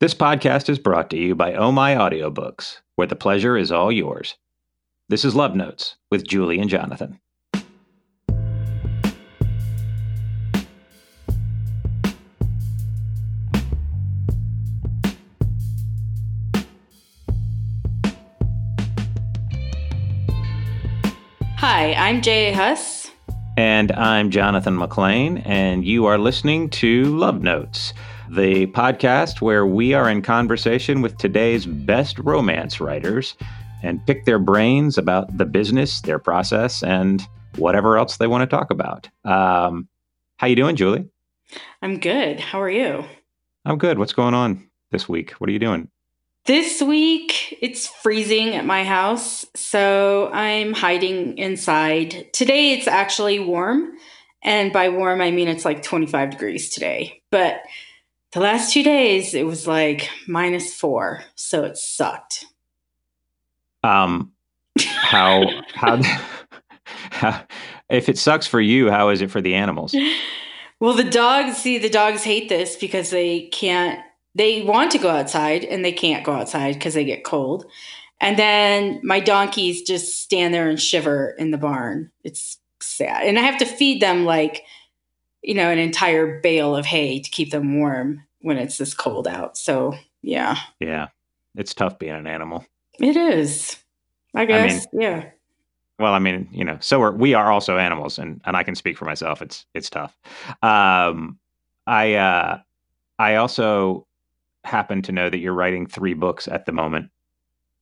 This podcast is brought to you by Oh My Audiobooks, where the pleasure is all yours. This is Love Notes with Julie and Jonathan. Hi, I'm Jay Huss. And I'm Jonathan McClain, and you are listening to Love Notes, the podcast where we are in conversation with today's best romance writers and pick their brains about the business, their process, and whatever else they want to talk about. Um, how you doing, Julie? I'm good. How are you? I'm good. What's going on this week? What are you doing? This week it's freezing at my house, so I'm hiding inside. Today it's actually warm, and by warm I mean it's like 25 degrees today. But the last two days it was like minus four, so it sucked. Um, how how how if it sucks for you, how is it for the animals? Well, the dogs see the dogs hate this because they can't they want to go outside and they can't go outside because they get cold. And then my donkeys just stand there and shiver in the barn. It's sad. And I have to feed them like, you know, an entire bale of hay to keep them warm when it's this cold out. So, yeah. Yeah. It's tough being an animal. It is. I guess. I mean, yeah. Well, I mean, you know, so we're we are also animals and and I can speak for myself. It's it's tough. Um I uh I also happen to know that you're writing three books at the moment.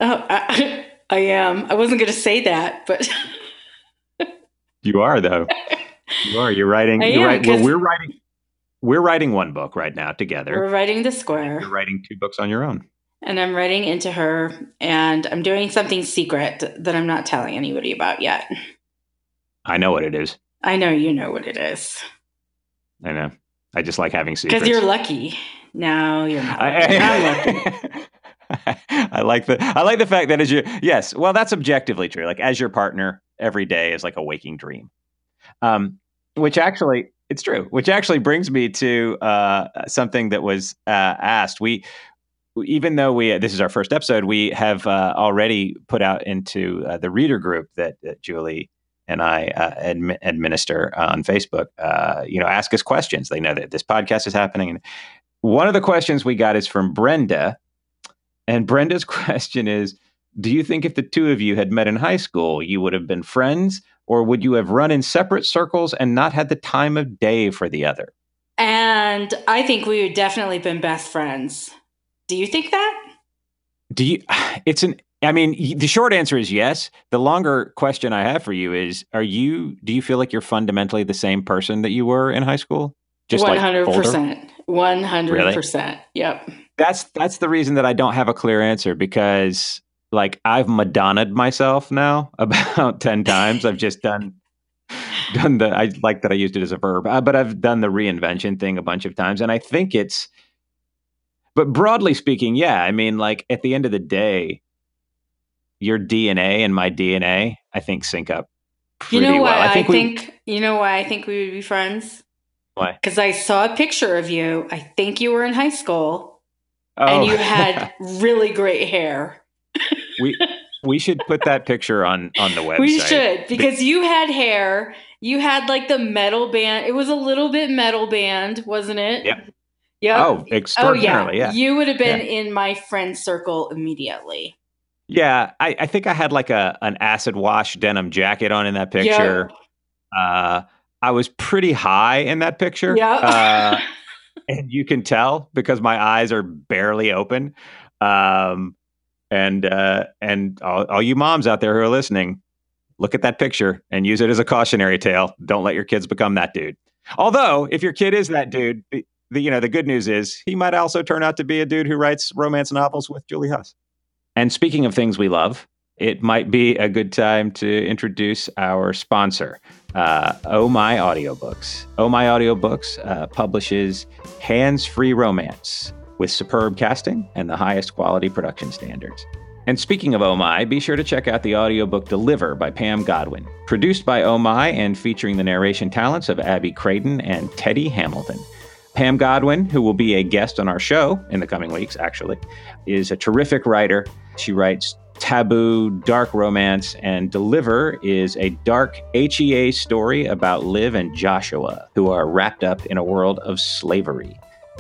Oh, I, I am. I wasn't going to say that, but you are though. You are. You're writing. I you're right. Well, we're writing. We're writing one book right now together. We're writing the square. You're writing two books on your own. And I'm writing into her, and I'm doing something secret that I'm not telling anybody about yet. I know what it is. I know you know what it is. I know. I just like having secrets. Because you're lucky. No, you're not. I, am lucky. I like the I like the fact that as you yes, well that's objectively true. Like as your partner, every day is like a waking dream. Um, which actually it's true. Which actually brings me to uh, something that was uh, asked. We even though we this is our first episode, we have uh, already put out into uh, the reader group that, that Julie and I uh, admi- administer on Facebook. Uh, you know, ask us questions. They know that this podcast is happening, and one of the questions we got is from Brenda. And Brenda's question is Do you think if the two of you had met in high school, you would have been friends, or would you have run in separate circles and not had the time of day for the other? And I think we would definitely have been best friends. Do you think that? Do you? It's an. I mean, the short answer is yes. The longer question I have for you is: Are you? Do you feel like you're fundamentally the same person that you were in high school? Just one hundred percent. One hundred percent. Yep. That's that's the reason that I don't have a clear answer because like I've Madonna'd myself now about ten times. I've just done done the I like that I used it as a verb, uh, but I've done the reinvention thing a bunch of times, and I think it's. But broadly speaking, yeah, I mean, like at the end of the day, your DNA and my DNA, I think sync up. You know why well. I think, I think we, you know why I think we would be friends. Why? Because I saw a picture of you. I think you were in high school, oh. and you had really great hair. We we should put that picture on on the website. We should because you had hair. You had like the metal band. It was a little bit metal band, wasn't it? Yep. Yeah. Oh, extraordinarily. Oh, yeah. yeah. You would have been yeah. in my friend circle immediately. Yeah, I, I, think I had like a an acid wash denim jacket on in that picture. Yep. Uh, I was pretty high in that picture. Yeah. Uh, and you can tell because my eyes are barely open. Um, and uh, and all, all, you moms out there who are listening, look at that picture and use it as a cautionary tale. Don't let your kids become that dude. Although, if your kid is that dude, the, you know the good news is he might also turn out to be a dude who writes romance novels with Julie Huss. And speaking of things we love, it might be a good time to introduce our sponsor, uh, Oh My Audiobooks. Oh My Audiobooks uh, publishes hands free romance with superb casting and the highest quality production standards. And speaking of Oh My, be sure to check out the audiobook Deliver by Pam Godwin, produced by Oh My and featuring the narration talents of Abby Craden and Teddy Hamilton. Pam Godwin, who will be a guest on our show in the coming weeks, actually, is a terrific writer. She writes taboo, dark romance, and Deliver is a dark HEA story about Liv and Joshua, who are wrapped up in a world of slavery.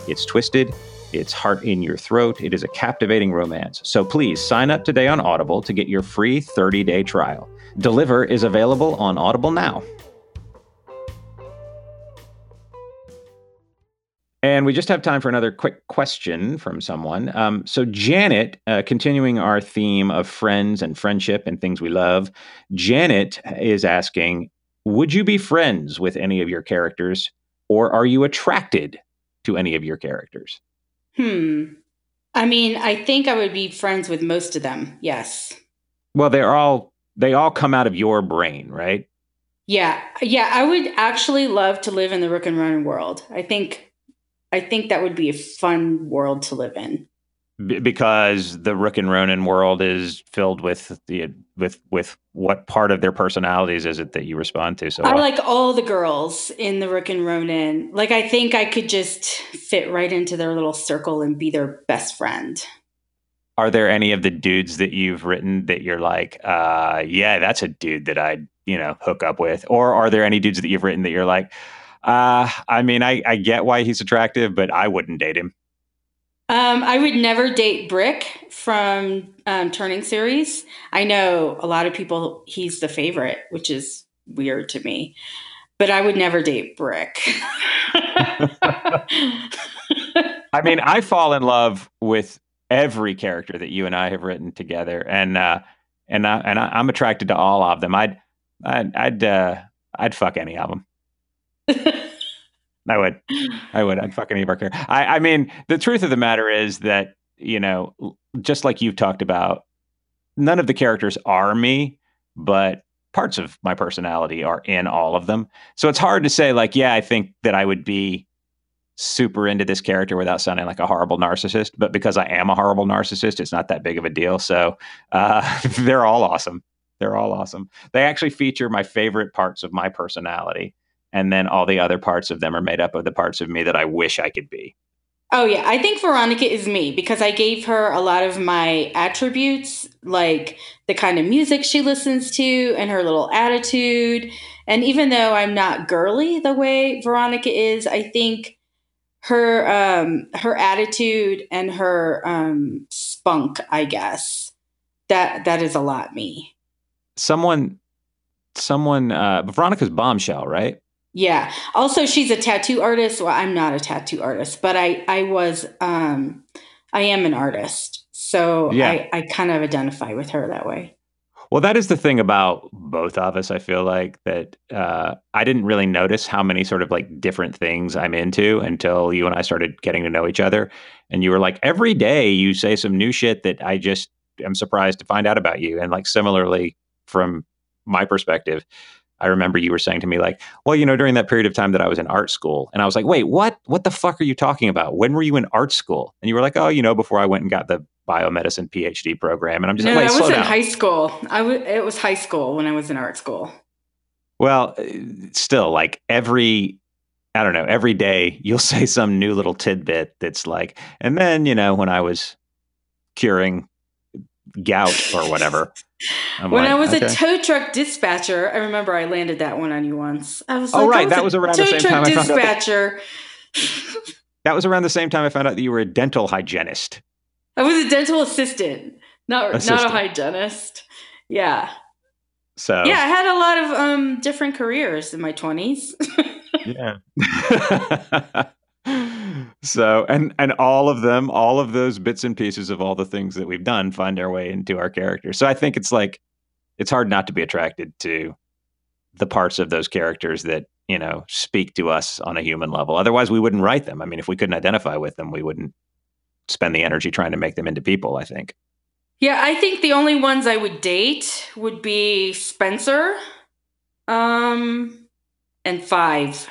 It's twisted, it's heart in your throat, it is a captivating romance. So please sign up today on Audible to get your free 30 day trial. Deliver is available on Audible now. And we just have time for another quick question from someone. Um, so, Janet, uh, continuing our theme of friends and friendship and things we love, Janet is asking Would you be friends with any of your characters, or are you attracted to any of your characters? Hmm. I mean, I think I would be friends with most of them. Yes. Well, they're all they all come out of your brain, right? Yeah. Yeah, I would actually love to live in the Rook and Ronin world. I think I think that would be a fun world to live in. B- because the Rook and Ronin world is filled with the with with what part of their personalities is it that you respond to? So I like all the girls in the Rook and Ronin. Like I think I could just fit right into their little circle and be their best friend. Are there any of the dudes that you've written that you're like, uh, yeah, that's a dude that I'd you know hook up with, or are there any dudes that you've written that you're like? Uh, I mean, I, I get why he's attractive, but I wouldn't date him. Um, I would never date Brick from um, Turning Series. I know a lot of people, he's the favorite, which is weird to me, but I would never date Brick. I mean, I fall in love with every character that you and I have written together, and uh, and I, and I, am attracted to all of them. I'd I'd I'd, uh, I'd fuck any of them. I would. I would. I'd fucking any care. I, I mean, the truth of the matter is that, you know, just like you've talked about, none of the characters are me, but parts of my personality are in all of them. So it's hard to say, like, yeah, I think that I would be super into this character without sounding like a horrible narcissist. But because I am a horrible narcissist, it's not that big of a deal. So uh, they're all awesome. They're all awesome. They actually feature my favorite parts of my personality and then all the other parts of them are made up of the parts of me that I wish I could be. Oh yeah, I think Veronica is me because I gave her a lot of my attributes, like the kind of music she listens to and her little attitude. And even though I'm not girly the way Veronica is, I think her um her attitude and her um spunk, I guess, that that is a lot me. Someone someone uh Veronica's bombshell, right? Yeah. Also, she's a tattoo artist. Well, I'm not a tattoo artist, but I I was um I am an artist. So yeah. I, I kind of identify with her that way. Well, that is the thing about both of us. I feel like that uh, I didn't really notice how many sort of like different things I'm into until you and I started getting to know each other. And you were like, every day you say some new shit that I just am surprised to find out about you. And like similarly, from my perspective, I remember you were saying to me like, well, you know, during that period of time that I was in art school, and I was like, wait, what? What the fuck are you talking about? When were you in art school? And you were like, oh, you know, before I went and got the biomedicine PhD program. And I'm just no, like, wait, I was in high school. I was. It was high school when I was in art school. Well, uh, still, like every I don't know, every day you'll say some new little tidbit that's like, and then, you know, when I was curing gout or whatever. I'm when like, I was okay. a tow truck dispatcher, I remember I landed that one on you once. I was oh, like, right. that was around the same time I found dispatcher. That, that was around the same time I found out that you were a dental hygienist. I was a dental assistant, not assistant. not a hygienist. Yeah. So yeah, I had a lot of um, different careers in my twenties. yeah. So and and all of them all of those bits and pieces of all the things that we've done find their way into our characters so i think it's like it's hard not to be attracted to the parts of those characters that you know speak to us on a human level. Otherwise we wouldn't write them. I mean if we couldn't identify with them we wouldn't spend the energy trying to make them into people i think. Yeah i think the only ones i would date would be spencer um and five.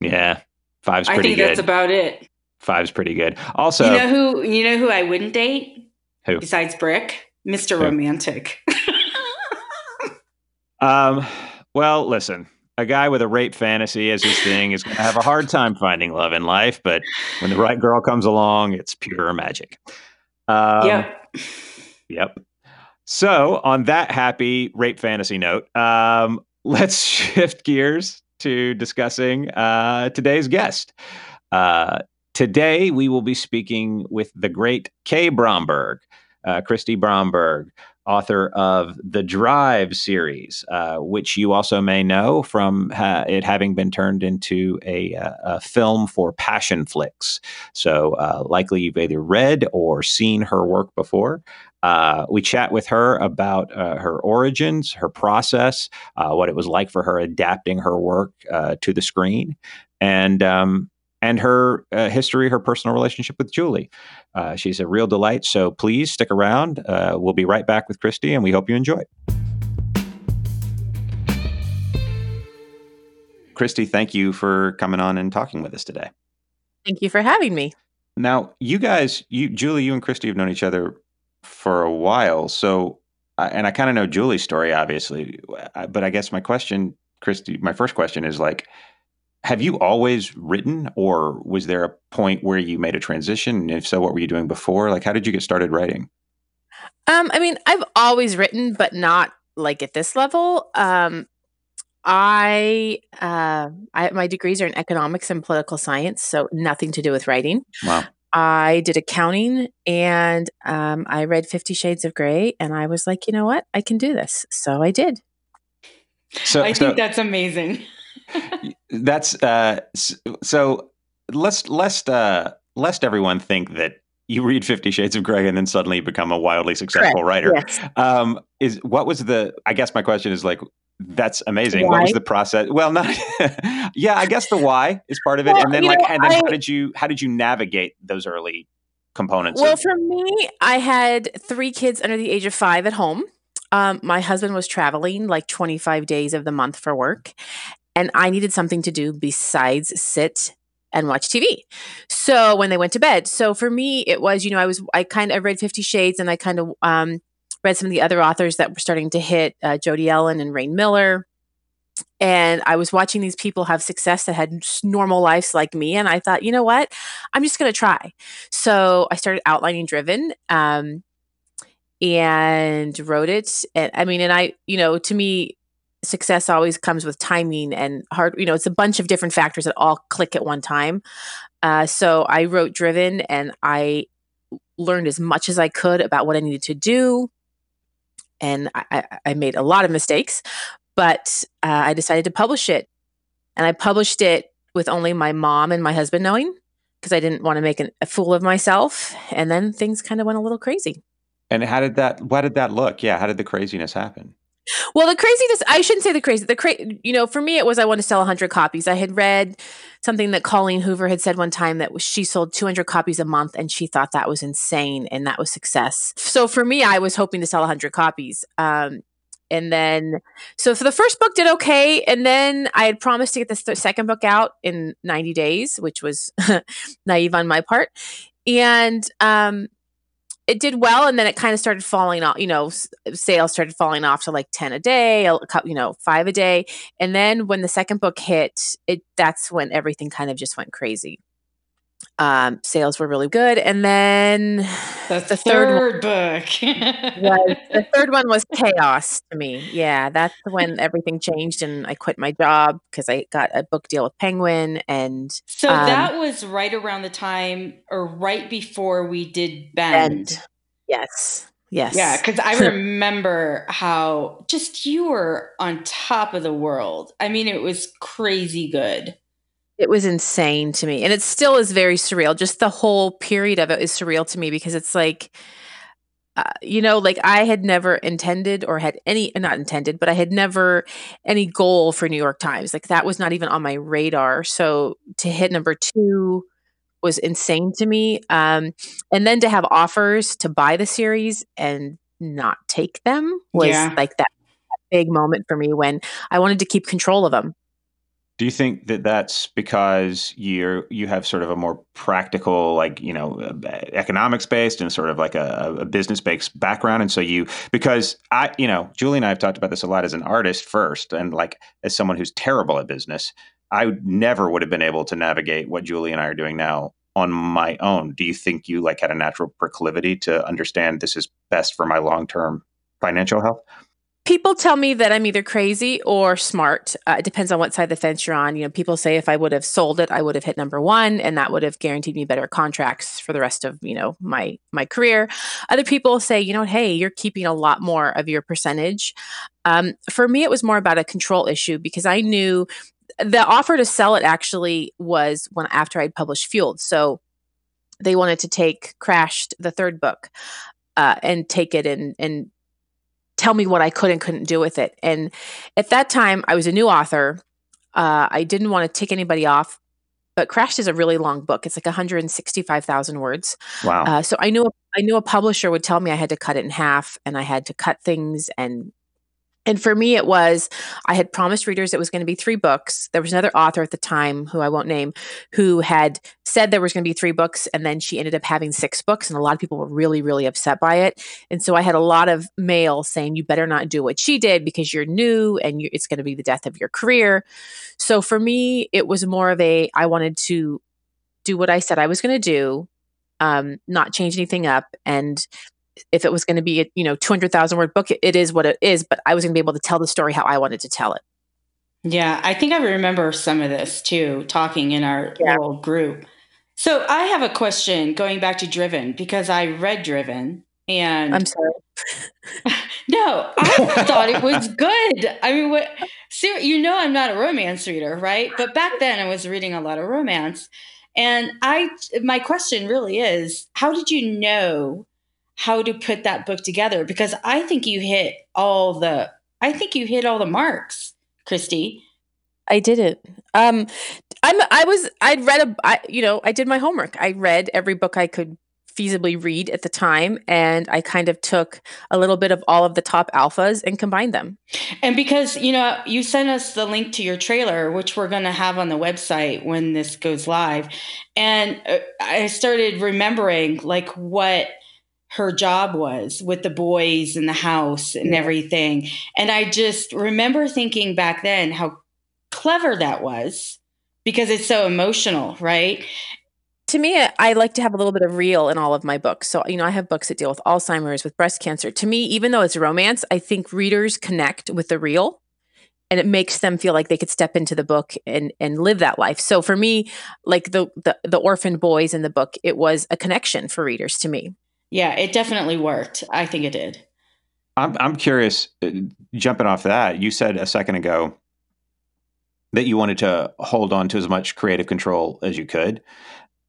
Yeah Five's pretty I think good. that's about it. Five's pretty good. Also, you know who you know who I wouldn't date? Who besides Brick? Mister Romantic. um. Well, listen. a guy with a rape fantasy as his thing is going to have a hard time finding love in life, but when the right girl comes along, it's pure magic. Um, yep. Yep. So, on that happy rape fantasy note, um, let's shift gears to discussing uh, today's guest. Uh, today, we will be speaking with the great K. Bromberg, uh, Kristy Bromberg, author of the Drive series, uh, which you also may know from ha- it having been turned into a, uh, a film for Passionflix. So, uh, likely you've either read or seen her work before. Uh, we chat with her about uh, her origins, her process, uh, what it was like for her adapting her work to the screen, and um, and her uh, history, her personal relationship with Julie. Uh, she's a real delight. So please stick around. Uh, we'll be right back with Kristy, and we hope you enjoy. Kristy, thank you for coming on and talking with us today. Thank you for having me. Now, you guys, you Julie, you and Kristy have known each other for a while. So, and I kind of know Julie's story, obviously. But I guess my question, Kristy, my first question is like, have you always written, or was there a point where you made a transition? And if so, what were you doing before? Like, how did you get started writing? Um, I mean, I've always written, but not like at this level. Um, I, uh, I my degrees are in economics and political science, so nothing to do with writing. Wow. I did accounting and um, I read Fifty Shades of Grey, and I was like, you know what, I can do this. So I did. So I think so, that's amazing that's uh, so. Let's lest uh, lest everyone think that you read Fifty Shades of Grey and then suddenly become a wildly successful Correct. writer. Yes. Um, is what was the? I guess my question is like, that's amazing. Why? What was the process? Well, not. yeah, I guess the why is part of it, well, and then like, know, and then I, how did you how did you navigate those early components? Well, of- for me, I had three kids under the age of five at home. Um, my husband was traveling like 25 days of the month for work and I needed something to do besides sit and watch TV. So when they went to bed, so for me, it was, you know, I was, I kind of read Fifty Shades and I kind of um, read some of the other authors that were starting to hit uh, Jodi Ellen and Raine Miller. And I was watching these people have success that had normal lives like me. And I thought, you know what? I'm just going to try. So I started outlining Driven. Um, and wrote it. And I mean, and I, you know, to me, success always comes with timing and hard you know it's a bunch of different factors that all click at one time uh, so i wrote driven and i learned as much as i could about what i needed to do and i, I made a lot of mistakes but uh, i decided to publish it. And i published it with only my mom and my husband knowing because i didn't want to make an, a fool of myself and then things kind of went a little crazy. And how did that what did that look? Yeah how did the craziness happen well, the craziness, I shouldn't say the crazy. The cra- you know, for me, it was I want to sell 100 copies. I had read something that Colleen Hoover had said one time that she sold 200 copies a month and she thought that was insane and that was success. So for me, I was hoping to sell 100 copies. Um, and then, so for the first book did okay. And then I had promised to get the th- second book out in 90 days, which was naive on my part. And um, it did well and then it kind of started falling off you know sales started falling off to like 10 a day you know 5 a day. And then when the second book hit it that's when everything kind of just went crazy um, sales were really good, and then the, the third, third book was the third one was chaos to me. Yeah, that's when everything changed, and I quit my job because I got a book deal with Penguin, and so um, that was right around the time or right before we did Bend. Bend. Yes. Yes. Yeah, because I remember how just you were on top of the world. I mean, it was crazy good. It was insane to me. And it still is very surreal. Just the whole period of it is surreal to me because it's like, uh, you know, like I had never intended or had any, not intended, but I had never any goal for New York Times. Like that was not even on my radar. So to hit number two was insane to me. Um, and then to have offers to buy the series and not take them was yeah. like that big moment for me when I wanted to keep control of them Do you think that that's because you're you have sort of a more practical, like you know, uh, economics based and sort of like a, a business based background, and so you because I, you know, Julie and I have talked about this a lot as an artist first, and like as someone who's terrible at business, I never would have been able to navigate what Julie and I are doing now on my own. Do you think you like had a natural proclivity to understand this is best for my long term financial health? People tell me that I'm either crazy or smart. Uh, it depends on what side of the fence you're on. You know, people say if I would have sold it, I would have hit number one, and that would have guaranteed me better contracts for the rest of you know my my career. Other people say, you know, hey, you're keeping a lot more of your percentage. Um, for me, it was more about a control issue because I knew the offer to sell it actually was when after I'd published Fueled, so they wanted to take Crashed, the third book. Uh, and take it and and tell me what I could and couldn't do with it. And at that time, I was a new author. Uh, I didn't want to tick anybody off, but Crashed is a really long book. It's like 165,000 words. Wow. Uh, so I knew I knew a publisher would tell me I had to cut it in half, and I had to cut things and and for me, it was I had promised readers it was going to be three books. There was another author at the time, who I won't name, who had said there was going to be three books, and then she ended up having six books, and a lot of people were really, really upset by it. And so I had a lot of mail saying, "You better not do what she did because you're new, and you, it's going to be the death of your career." So for me, it was more of a I wanted to do what I said I was going to do, um, not change anything up, and if it was going to be a you know 200,000 word book it is what it is but I was going to be able to tell the story how I wanted to tell it. Yeah, I think I remember some of this too talking in our yeah. little group. So I have a question going back to Driven because I read Driven and I'm sorry. no, I thought it was good. I mean, what? You know, I'm not a romance reader, right? But back then, I was reading a lot of romance, and I. My question really is, how did you know how to put that book together because I think you hit all the I think you hit all the marks, Kristy. I did it. Um, I'm. I was. I'd read a. I, you know, I did my homework. I read every book I could feasibly read at the time, and I kind of took a little bit of all of the top alphas and combined them. And because you know, you sent us the link to your trailer, which we're going to have on the website when this goes live, and uh, I started remembering like what her job was with the boys and the house and everything. And I just remember thinking back then how clever that was because it's so emotional, right? To me, I like to have a little bit of real in all of my books. So, you know, I have books that deal with Alzheimer's, with breast cancer. To me, even though it's romance, I think readers connect with the real and it makes them feel like they could step into the book and and live that life. So for me, like the the, the orphan boys in the book, it was a connection for readers to me. Yeah, it definitely worked. I think it did. I'm I'm curious. Uh, jumping off that, you said a second ago that you wanted to hold on to as much creative control as you could,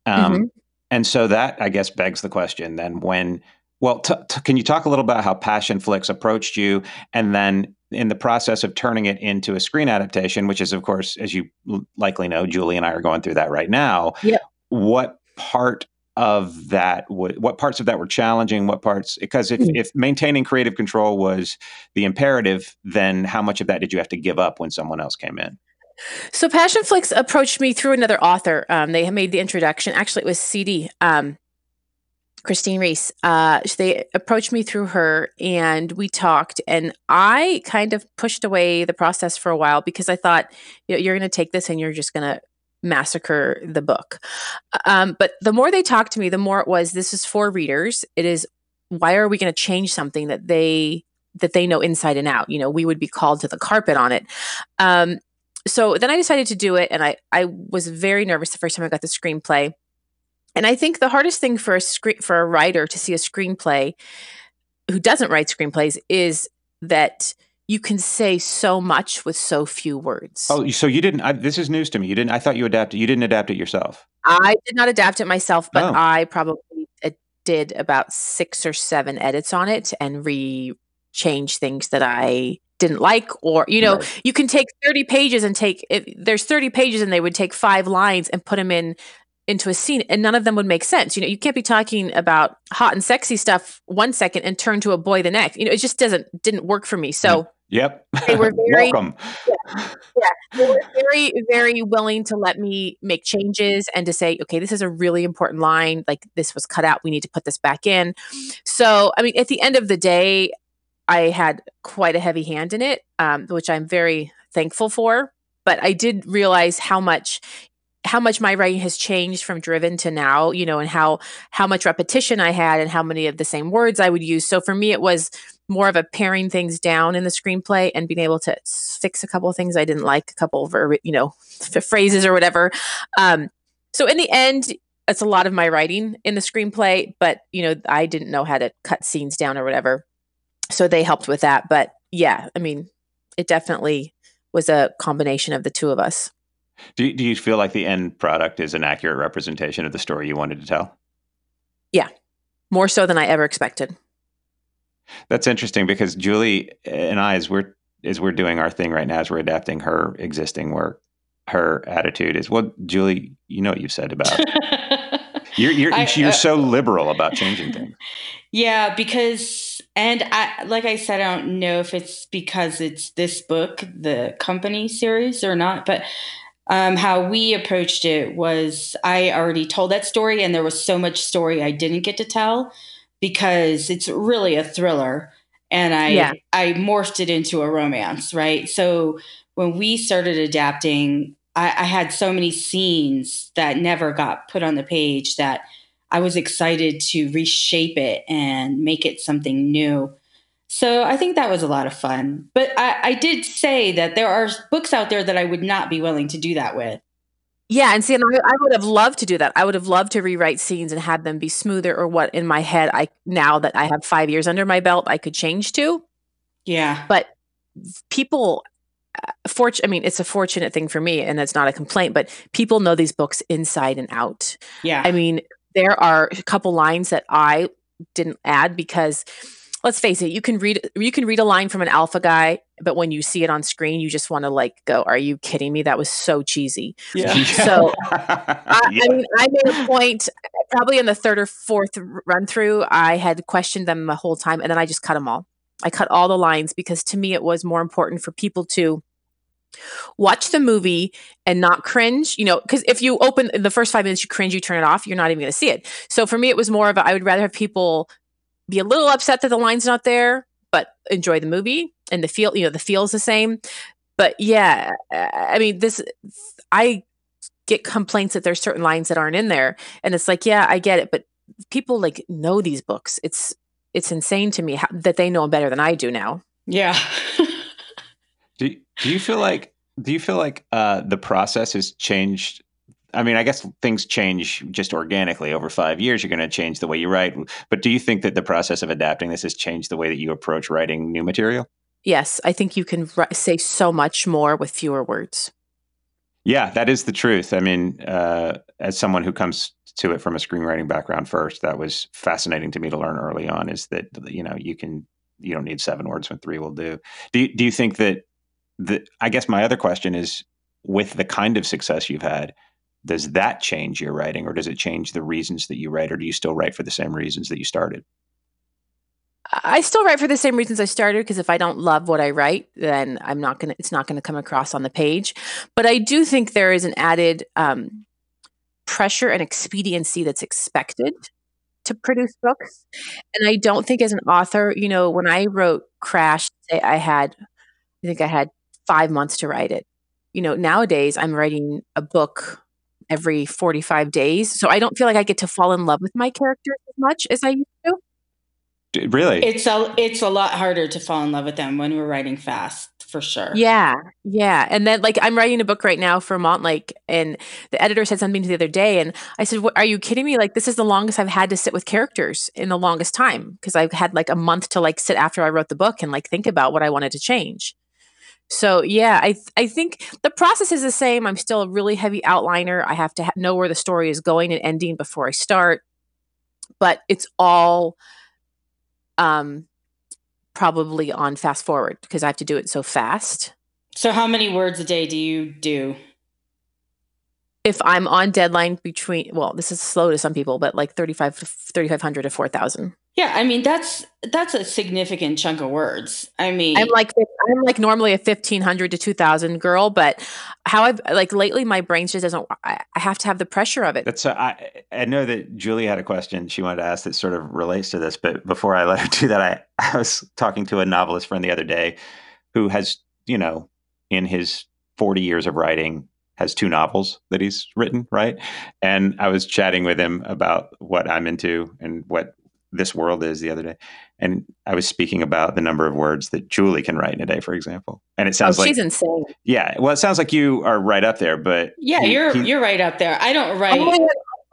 um, mm-hmm. and so that I guess begs the question. Then when well, t- t- can you talk a little about how Passionflix approached you, and then in the process of turning it into a screen adaptation, which is, of course, as you likely know, Julie and I are going through that right now. Yeah. What part of that what parts of that were challenging what parts because if, mm-hmm. if maintaining creative control was the imperative then how much of that did you have to give up when someone else came in so passionflix approached me through another author um, they made the introduction actually it was cd um, Christine Reese. Uh, they approached me through her and we talked. And I kind of pushed away the process for a while because I thought, you know, you're going to take this and you're just going to massacre the book. Um, but the more they talked to me, the more it was this is for readers. It is why are we going to change something that they that they know inside and out? You know, we would be called to the carpet on it. Um, so then I decided to do it, and I I was very nervous the first time I got the screenplay. And I think the hardest thing for a screen for a writer to see a screenplay who doesn't write screenplays is that you can say so much with so few words. Oh, so you didn't? I, this is news to me. You didn't. I thought you adapted. You didn't adapt it yourself. I did not adapt it myself, but oh. I probably uh, did about six or seven edits on it and re change things that I didn't like or you know right. you can take 30 pages and take if there's 30 pages and they would take five lines and put them in into a scene and none of them would make sense. You know, you can't be talking about hot and sexy stuff one second and turn to a boy the next. You know, it just doesn't didn't work for me. So Yep. They were very welcome. Yeah, yeah, they were very, very willing to let me make changes and to say, okay, this is a really important line. Like this was cut out. We need to put this back in. So, I mean, at the end of the day, I had quite a heavy hand in it, um, which I'm very thankful for. But I did realize how much how much my writing has changed from driven to now you know and how how much repetition i had and how many of the same words i would use. So for me it was more of a paring things down in the screenplay and being able to fix a couple of things i didn't like a couple of you know phrases or whatever. Um, so in the end it's a lot of my writing in the screenplay but you know i didn't know how to cut scenes down or whatever. So they helped with that. But yeah i mean it definitely was a combination of the two of us do, do you feel like the end product is an accurate representation of the story you wanted to tell? Yeah, more so than I ever expected. That's interesting because Julie and I, as we're as we're doing our thing right now, as we're adapting her existing work, her attitude is, well, Julie, you know what you've said about you're you're I, you're uh, so liberal about changing things. Yeah, because and I like I said, I don't know if it's because it's this book, the company series, or not, but um, how we approached it was I already told that story, and there was so much story I didn't get to tell because it's really a thriller, and I yeah. I morphed it into a romance, right? So when we started adapting, I, I had so many scenes that never got put on the page that I was excited to reshape it and make it something new. So I think that was a lot of fun. But I, I, did say that there are books out there that I would not be willing to do that with. Yeah, and see, and I, I would have loved to do that. I would have loved to rewrite scenes and have them be smoother, or what in my head. I now that I have five years under my belt, I could change to. Yeah, but people, uh. I mean, it's a fortunate thing for me, and it's not a complaint. But people know these books inside and out. Yeah, I mean, there are a couple lines that I didn't add because let's face it, you can read you can read a line from an alpha guy, but when you see it on screen, you just want to like go, "Are you kidding me? That was so cheesy." Yeah. So I, yeah. I, mean, I made a point probably in the third or fourth run through. I had questioned them the whole time, and then I just cut them all. I cut all the lines because to me it was more important for people to watch the movie and not cringe you know because if you open the first five minutes you cringe you turn it off you're not even going to see it so for me it was more of a, I would rather have people be a little upset that the line's not there, but enjoy the movie and the feel, you know, the feel's the same. But yeah, I mean, this, I get complaints that there's certain lines that aren't in there. And it's like, yeah, I get it. But people like know these books. It's, it's insane to me how, that they know them better than I do now. Yeah. do, do you feel like, do you feel like uh, the process has changed I mean, I guess things change just organically over five years. You're going to change the way you write. But do you think that the process of adapting this has changed the way that you approach writing new material? Yes, I think you can say so much more with fewer words. Yeah, that is the truth. I mean, uh, as someone who comes to it from a screenwriting background first, that was fascinating to me to learn early on. Is that you know you can you don't need seven words when three will do. Do you, do you think that the? I guess my other question is with the kind of success you've had does that change your writing or does it change the reasons that you write or do you still write for the same reasons that you started I still write for the same reasons I started because if I don't love what I write, then I'm not gonna. It's not gonna come across on the page. But I do think there is an added um, pressure and expediency that's expected to produce books, and I don't think as an author, you know, when I wrote Crash, I had, I think I had five months to write it. You know, nowadays I'm writing a book every 45 days. So I don't feel like I get to fall in love with my characters as much as I used to. Really? It's a it's a lot harder to fall in love with them when we're writing fast, for sure. Yeah. Yeah. And then like I'm writing a book right now for Montlake and the editor said something to the other day and I said, "What are you kidding me? Like this is the longest I've had to sit with characters in the longest time because I've had like a month to like sit after I wrote the book and like think about what I wanted to change." So yeah, I th- I think the process is the same. I'm still a really heavy outliner. I have to ha- know where the story is going and ending before I start. But it's all um probably on fast forward because I have to do it so fast. So how many words a day do you do? If I'm on deadline between well, this is slow to some people, but like 35 3500 to 4000. Yeah, I mean that's that's a significant chunk of words. I mean, I'm like I'm like normally a 1500 to 2000 girl, but how I've like lately my brain just doesn't I, I have to have the pressure of it. That's a, I I know that Julie had a question she wanted to ask that sort of relates to this, but before I let her do that, I I was talking to a novelist friend the other day who has, you know, in his 40 years of writing has two novels that he's written, right? And I was chatting with him about what I'm into and what this world is the other day. And I was speaking about the number of words that Julie can write in a day, for example. And it oh, sounds oh, like she's insane. Yeah. Well, it sounds like you are right up there, but yeah, he, you're he, you're right up there. I don't write only when,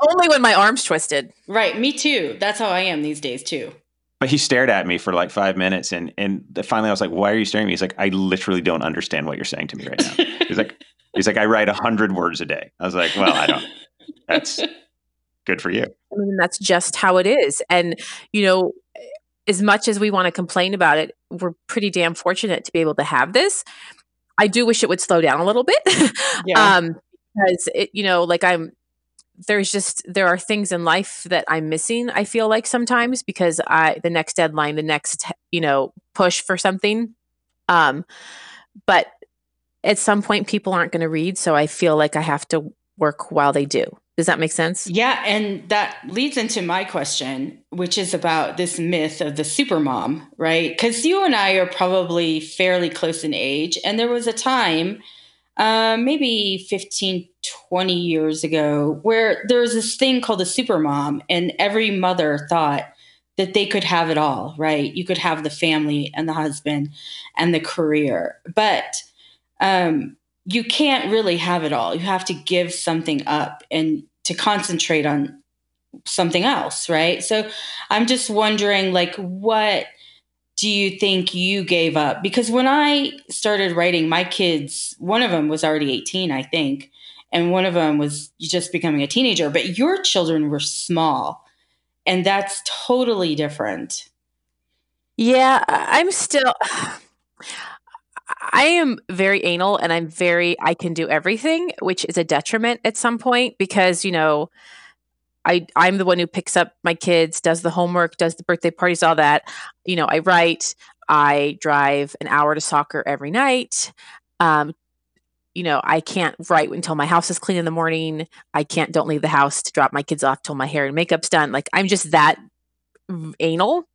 only when my arm's twisted. Right. Me too. That's how I am these days too. But he stared at me for like five minutes, and and finally I was like, "Why are you staring at me?" He's like, "I literally don't understand what you're saying to me right now." he's like, "He's like, I write a hundred words a day." I was like, "Well, I don't. That's good for you." I mean, that's just how it is. And, you know, as much as we want to complain about it, we're pretty damn fortunate to be able to have this. I do wish it would slow down a little bit. yeah. um, because it, you know, like I'm, there's just, there are things in life that I'm missing, I feel like sometimes because I, the next deadline, the next, you know, push for something. Um, but at some point people aren't going to read. So I feel like I have to work while they do. Does that make sense? Yeah, and that leads into my question, which is about this myth of the super mom, right? Because you and I are probably fairly close in age, and there was a time, uh, maybe 15, 20 years ago, where there was this thing called a super mom, and every mother thought that they could have it all, right? You could have the family and the husband and the career, but um, you can't really have it all. You have to give something up and to concentrate on something else, right? So I'm just wondering like what do you think you gave up? Because when I started writing, my kids, one of them was already 18, I think, and one of them was just becoming a teenager, but your children were small. And that's totally different. Yeah, I'm still I am very anal and I'm very I can do everything, which is a detriment at some point because, you know, I I'm the one who picks up my kids, does the homework, does the birthday parties, all that. You know, I write, I drive an hour to soccer every night. Um, you know, I can't write until my house is clean in the morning. I can't don't leave the house to drop my kids off till my hair and makeup's done. Like I'm just that anal.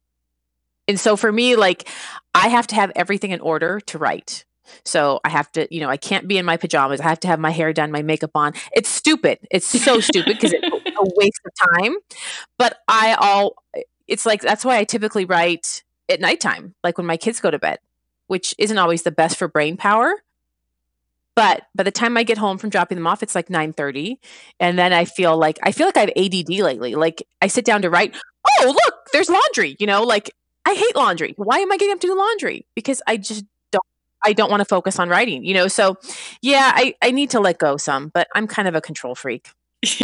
And so for me, like I have to have everything in order to write. So I have to, you know, I can't be in my pajamas. I have to have my hair done, my makeup on. It's stupid. It's so stupid because it's a waste of time. But I all, it's like that's why I typically write at nighttime, like when my kids go to bed, which isn't always the best for brain power. But by the time I get home from dropping them off, it's like nine thirty, and then I feel like I feel like I have ADD lately. Like I sit down to write. Oh, look, there's laundry. You know, like I hate laundry. Why am I getting up to do laundry? Because I just don't I don't want to focus on writing, you know. So yeah, I, I need to let go some, but I'm kind of a control freak.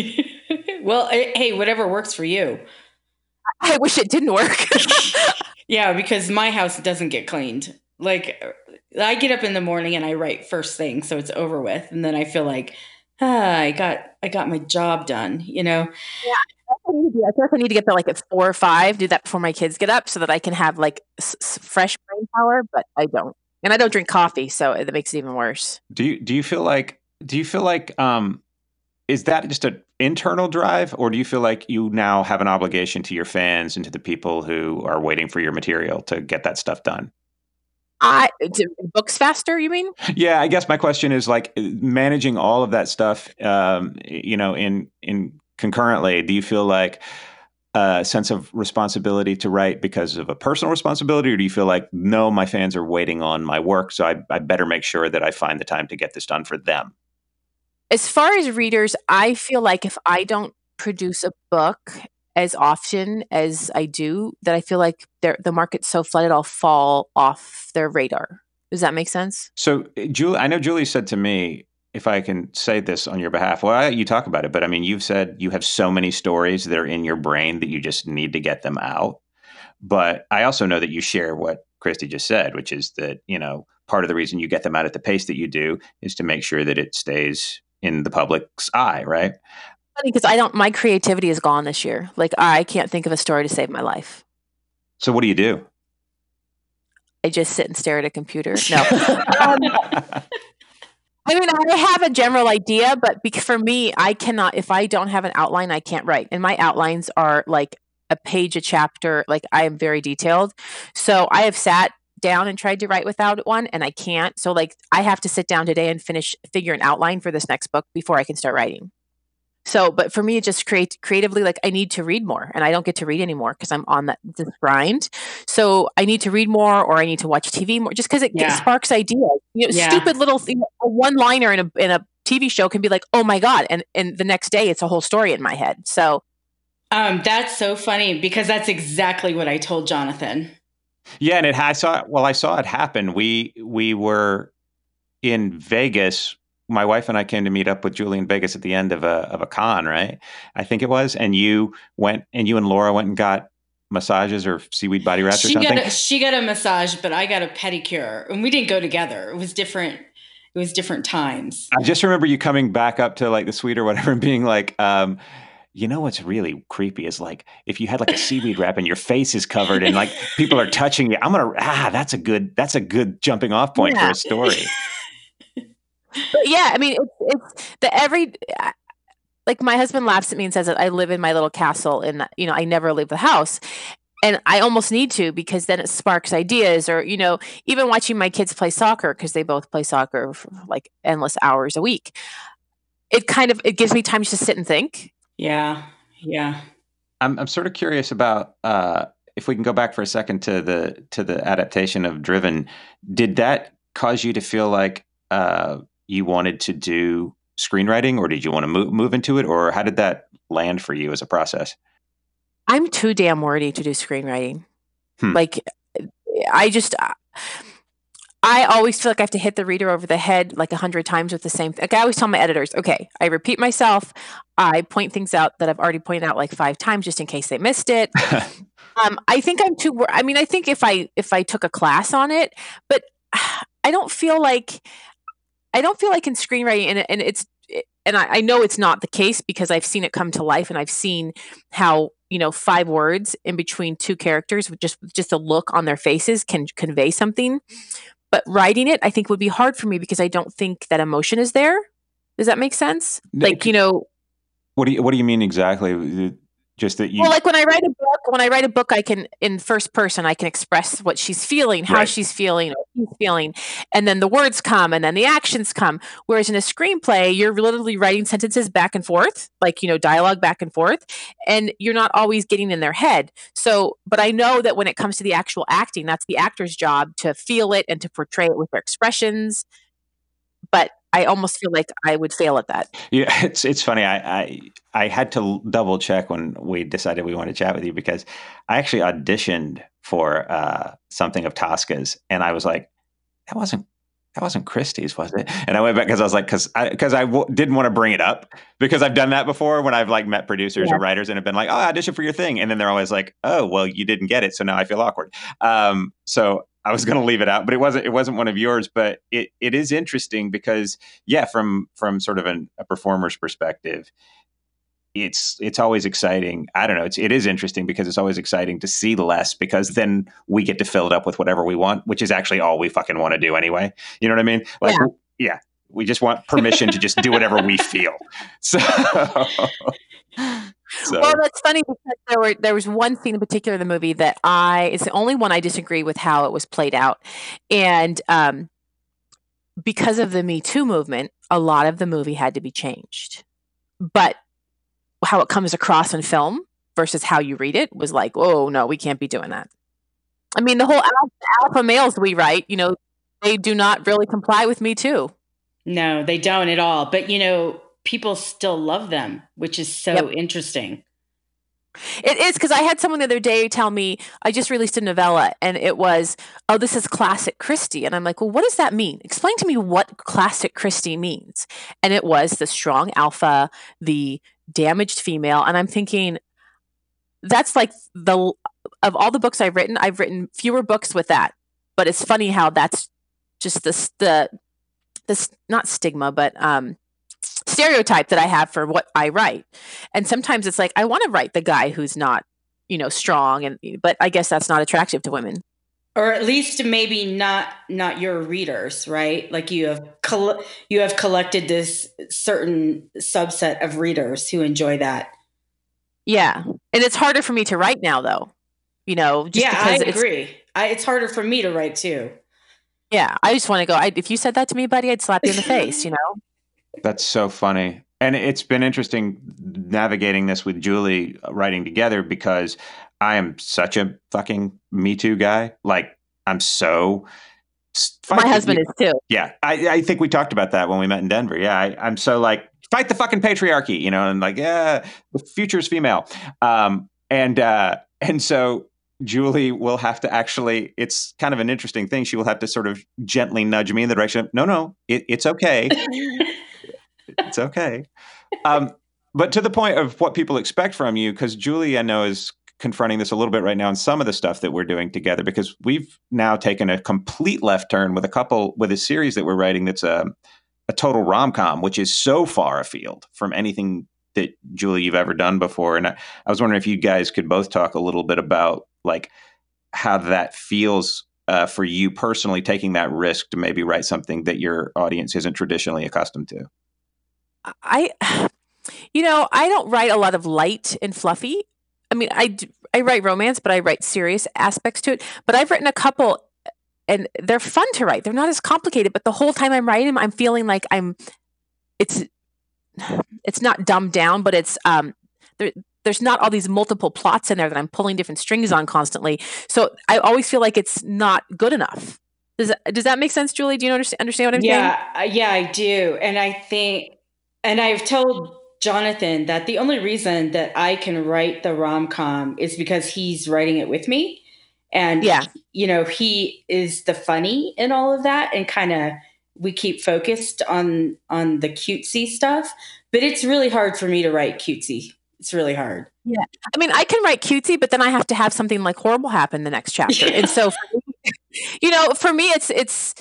well, eh, hey, whatever works for you. I wish it didn't work. yeah, because my house doesn't get cleaned. Like I get up in the morning and I write first thing, so it's over with, and then I feel like ah, I got I got my job done. You know. Yeah, I feel like I need to get there like at four or five. Do that before my kids get up, so that I can have like s- fresh brain power. But I don't, and I don't drink coffee, so that makes it even worse. Do you do you feel like do you feel like um is that just an internal drive, or do you feel like you now have an obligation to your fans and to the people who are waiting for your material to get that stuff done? I books faster. You mean? Yeah, I guess my question is like managing all of that stuff. Um, you know, in in concurrently, do you feel like a sense of responsibility to write because of a personal responsibility, or do you feel like, no, my fans are waiting on my work, so I, I better make sure that I find the time to get this done for them? As far as readers, I feel like if I don't produce a book as often as I do, that I feel like the market's so flooded, I'll fall off their radar. Does that make sense? So, eh, Julie, I know Julie said to me, if I can say this on your behalf, well, I, you talk about it, but I mean, you've said you have so many stories that are in your brain that you just need to get them out. But I also know that you share what Kristy just said, which is that, you know, part of the reason you get them out at the pace that you do is to make sure that it stays in the public's eye, right? Because I don't, my creativity is gone this year. Like, I can't think of a story to save my life. So what do you do? I just sit and stare at a computer. No. um, I mean, I have a general idea, but for me, I cannot, if I don't have an outline, I can't write. And my outlines are like a page a chapter. Like I am very detailed. So I have sat down and tried to write without one and I can't. So like I have to sit down today and finish figure an outline for this next book before I can start writing. So, but for me, it just create creatively, like I need to read more and I don't get to read anymore because I'm on that this grind. So I need to read more or I need to watch TV more just because it, yeah. sparks ideas. You know, yeah. stupid little you know, one liner in a, in a TV show can be like, oh my God. And, and the next day it's a whole story in my head. So, um, that's so funny because that's exactly what I told Jonathan. Yeah. And it, I saw, well, I saw it happen. We, we were in Vegas my wife and I came to meet up with Julie in Vegas at the end of a of a con, right? I think it was, and you went and you and Laura went and got massages or seaweed body wraps she or something. Got a, she got a massage, but I got a pedicure, and we didn't go together. It was different. It was different times. I just remember you coming back up to like the suite or whatever and being like. Um, you know what's really creepy is like if you had like a seaweed wrap and your face is covered and like people are touching you. I'm gonna ah, that's a good that's a good jumping off point yeah. for a story. But yeah, I mean, it's, it's the every like my husband laughs at me and says that I live in my little castle and you know I never leave the house. And I almost need to because then it sparks ideas or you know even watching my kids play soccer because they both play soccer for like endless hours a week. It kind of it gives me time to sit and think. Yeah. Yeah. I'm I'm sort of curious about uh if we can go back for a second to the to the adaptation of Driven, did that cause you to feel like uh, you wanted to do screenwriting or did you want to move, move into it or how did that land for you as a process? I'm too damn wordy to do screenwriting. Hmm. Like, I just, I always feel like I have to hit the reader over the head like a hundred times with the same. Like I always tell my editors, okay, I repeat myself. I point things out that I've already pointed out like five times just in case they missed it. um, I think I'm too. I mean, I think if I if I took a class on it, but I don't feel like I don't feel like in screenwriting, and, and it's and I, I, know it's not the case because I've seen it come to life, and I've seen how you know five words in between two characters, with just just a look on their faces, can convey something. But writing it, I think, would be hard for me because I don't think that emotion is there. Does that make sense? Like you know, what do you what do you mean exactly? Just that you well like when i write a book when i write a book i can in first person i can express what she's feeling how right. she's feeling he's feeling and then the words come and then the actions come. Whereas in a screenplay you're literally writing sentences back and forth like you know dialogue back and forth and you're not always getting in their head. So but i know that when it comes to the actual acting that's the actor's job to feel it and to portray it with their expressions. But I almost feel like I would fail at that. Yeah, it's it's funny. I I, I had to double check when we decided we wanted to chat with you because I actually auditioned for uh, something of Tosca's, and I was like, that wasn't that wasn't Kristy's, was it? And I went back because I was like, because I because I w- didn't want to bring it up because I've done that before when I've like met producers yeah. or writers and have been like, oh, I audition for your thing, and then they're always like, oh, well, you didn't get it, so now I feel awkward. Um, so I was going to leave it out, but it wasn't. It wasn't one of yours. But it it is interesting because yeah, from from sort of an, a performer's perspective, it's it's always exciting. I don't know. It's it is interesting because it's always exciting to see less because then we get to fill it up with whatever we want, which is actually all we fucking want to do anyway. You know what I mean? Like yeah, yeah we just want permission to just do whatever we feel. So So. Well, that's funny because there were there was one scene in particular in the movie that I it's the only one I disagree with how it was played out, and um, because of the Me Too movement, a lot of the movie had to be changed. But how it comes across in film versus how you read it was like, oh no, we can't be doing that. I mean, the whole alpha, alpha males we write, you know, they do not really comply with Me Too. No, they don't at all. But you know, people still love them, which is so yep. interesting. It is because I had someone the other day tell me I just released a novella and it was, oh, this is classic Kristy. And I'm like, well, what does that mean? Explain to me what classic Kristy means. And it was the strong alpha, the damaged female. And I'm thinking, that's like the, of all the books I've written, I've written fewer books with that. But it's funny how that's just this, the, this, not stigma, but, um, stereotype that I have for what I write. And sometimes it's like I want to write the guy who's not you know, strong and but I guess that's not attractive to women. Or at least maybe not not your readers, right? Like you have coll- you have collected this certain subset of readers who enjoy that. Yeah. And it's harder for me to write now though. You know, yeah, I agree. I, it's harder for me to write too. Yeah, I just want to go. I, if you said that to me, buddy, I'd slap you in the face. You know. That's so funny, and it's been interesting navigating this with Julie uh, writing together because I am such a fucking Me Too guy. Like I'm so. My husband is too. Yeah, I, I think we talked about that when we met in Denver. Yeah, I, I'm so like fight the fucking patriarchy, you know, and like yeah, the future is female. Um, and uh, and so Julie will have to actually, it's kind of an interesting thing. She will have to sort of gently nudge me in the direction of, no, no, it, it's okay. it's okay. Um, but to the point of what people expect from you, because Julie, I know, is confronting this a little bit right now in some of the stuff that we're doing together, because we've now taken a complete left turn with a couple, with a series that we're writing that's a, a total rom com, which is so far afield from anything that Julie you've ever done before. And I, I was wondering if you guys could both talk a little bit about like how that feels uh, for you personally taking that risk to maybe write something that your audience isn't traditionally accustomed to i you know i don't write a lot of light and fluffy i mean i i write romance but i write serious aspects to it but i've written a couple and they're fun to write they're not as complicated but the whole time i'm writing them i'm feeling like i'm it's it's not dumbed down but it's um there there's not all these multiple plots in there that I'm pulling different strings on constantly. So I always feel like it's not good enough. Does that, does that make sense, Julie? Do you understand, understand what I'm yeah, saying? Yeah, yeah, I do. And I think, and I've told Jonathan that the only reason that I can write the rom com is because he's writing it with me. And, yeah. you know, he is the funny in all of that and kind of we keep focused on on the cutesy stuff but it's really hard for me to write cutesy it's really hard. Yeah. I mean, I can write cutesy, but then I have to have something like horrible happen the next chapter. Yeah. And so, me, you know, for me, it's, it's,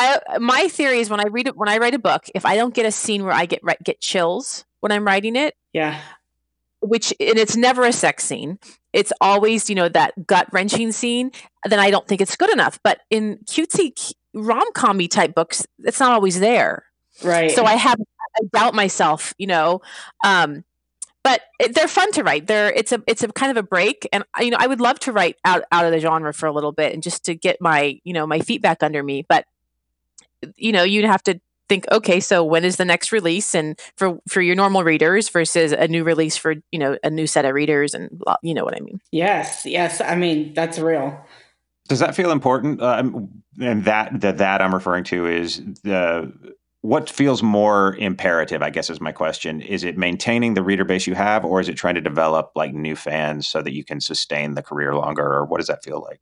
I, my theory is when I read it, when I write a book, if I don't get a scene where I get, get chills when I'm writing it. Yeah. Which, and it's never a sex scene. It's always, you know, that gut wrenching scene. Then I don't think it's good enough. But in cutesy rom com type books, it's not always there. Right. So I have, I doubt myself, you know, um, but they're fun to write. They're it's a it's a kind of a break, and you know I would love to write out out of the genre for a little bit and just to get my you know my feet back under me. But you know you'd have to think, okay, so when is the next release, and for for your normal readers versus a new release for you know a new set of readers, and you know what I mean? Yes, yes. I mean that's real. Does that feel important? Uh, and that that that I'm referring to is the what feels more imperative i guess is my question is it maintaining the reader base you have or is it trying to develop like new fans so that you can sustain the career longer or what does that feel like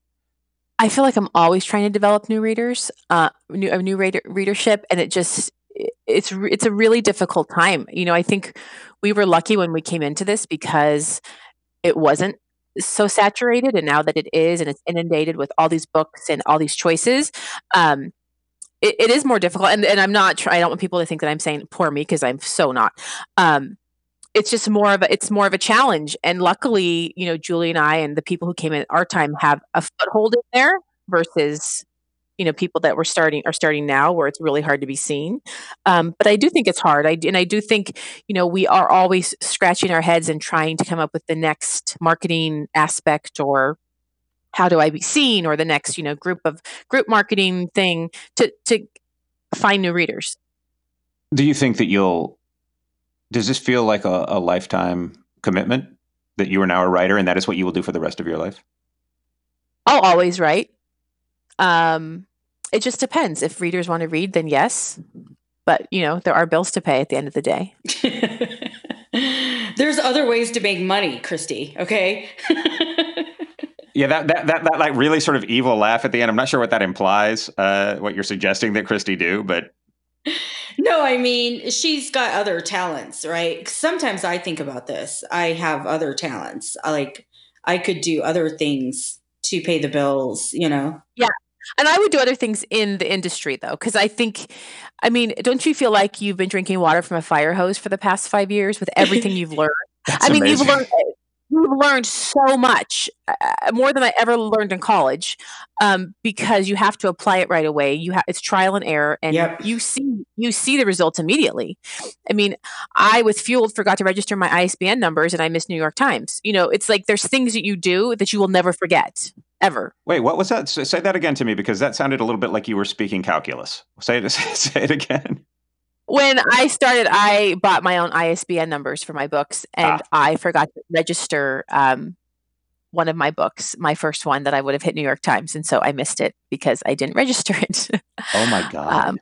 i feel like i'm always trying to develop new readers uh new a new reader, readership and it just it's it's a really difficult time. You know i think we were lucky when we came into this because it wasn't so saturated and now that it is and it's inundated with all these books and all these choices um, it, it is more difficult. And, and i'm not try, i don't want people to think that i'm saying poor me because i'm so not. Um, it's just more of a it's more of a challenge. And luckily you know julie and i and the people who came in our time have a foothold in there versus you know people that were starting are starting now where it's really hard to be seen. Um, but i do think it's hard. I, and i do think you know we are always scratching our heads and trying to come up with the next marketing aspect or how do I be seen or the next, you know, group of group marketing thing to to find new readers. Do you think that you'll does this feel like a, a lifetime commitment that you are now a writer and that is what you will do for the rest of your life? I'll always write. Um it just depends. If readers want to read, then yes. But you know, there are bills to pay at the end of the day. There's other ways to make money, Kristy, okay? Yeah, that, that that that like really sort of evil laugh at the end. I'm not sure what that implies. Uh, what you're suggesting that Kristy do, but no, I mean she's got other talents, right? Sometimes I think about this. I have other talents. I like I could do other things to pay the bills. You know. Yeah, and I would do other things in the industry though, because I think, I mean, don't you feel like you've been drinking water from a fire hose for the past five years with everything you've learned? That's I mean, amazing. you've learned we've learned so much uh, more than I ever learned in college um, because you have to apply it right away. You it's trial and error, and Yep. you see you see the results immediately. I mean, I with Fueled forgot to register my ISBN numbers, and I missed New York Times. You know, it's like there's things that you do that you will never forget ever. Wait, what was that? Say that again to me because that sounded a little bit like you were speaking calculus. Say it. Say it again. When I started, I bought my own ISBN numbers for my books, and I forgot to register um, one of my books, my first one that I would have hit New York Times, and so I missed it because I didn't register it. Oh my god. Um,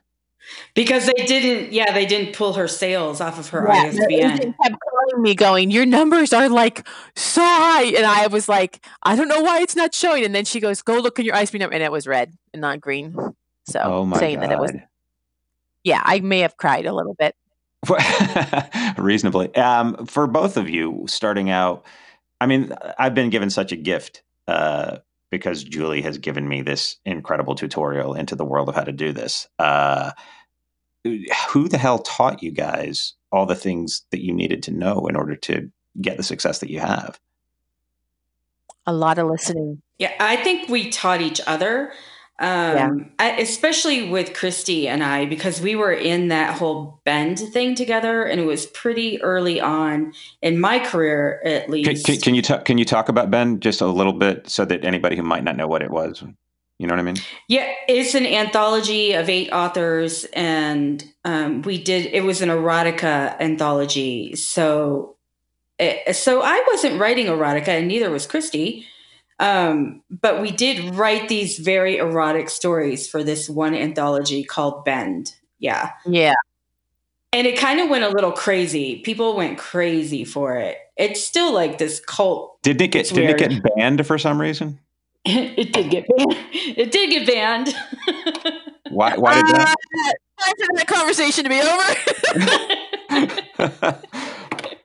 Because they didn't, yeah, they didn't pull her sales off of her Yeah, the ISBN. agent kept calling me, going, "Your numbers are like so high," and I was like, "I don't know why it's not showing." And then she goes, "Go look in your ISBN number," and it was red and not green. So oh my saying god. that it was, yeah, I may have cried a little bit. reasonably um, for both of you starting out i mean i've been given such a gift uh, because julie has given me this incredible tutorial into the world of how to do this uh, who the hell taught you guys all the things that you needed to know in order to get the success that you have A lot of listening. Yeah, I think we taught each other, um, I, especially with Kristy and I, because we were in that whole bend thing together, and it was pretty early on in my career, at least. can, can you talk? can you talk about Bend just a little bit so that anybody who might not know what it was you know what i mean Yeah, it's an anthology of eight authors, and um, we did. It was an erotica anthology, so eh, so I wasn't writing erotica, and neither was Kristy. Um, but we did write these very erotic stories for this one anthology called Bend. Yeah, Yeah, and it kind of went a little crazy. People went crazy for it. It's still like this cult. didn't it get It's didn't it get banned for some reason it did get banned. It did get banned. why why did that Uh, time for that conversation to be over.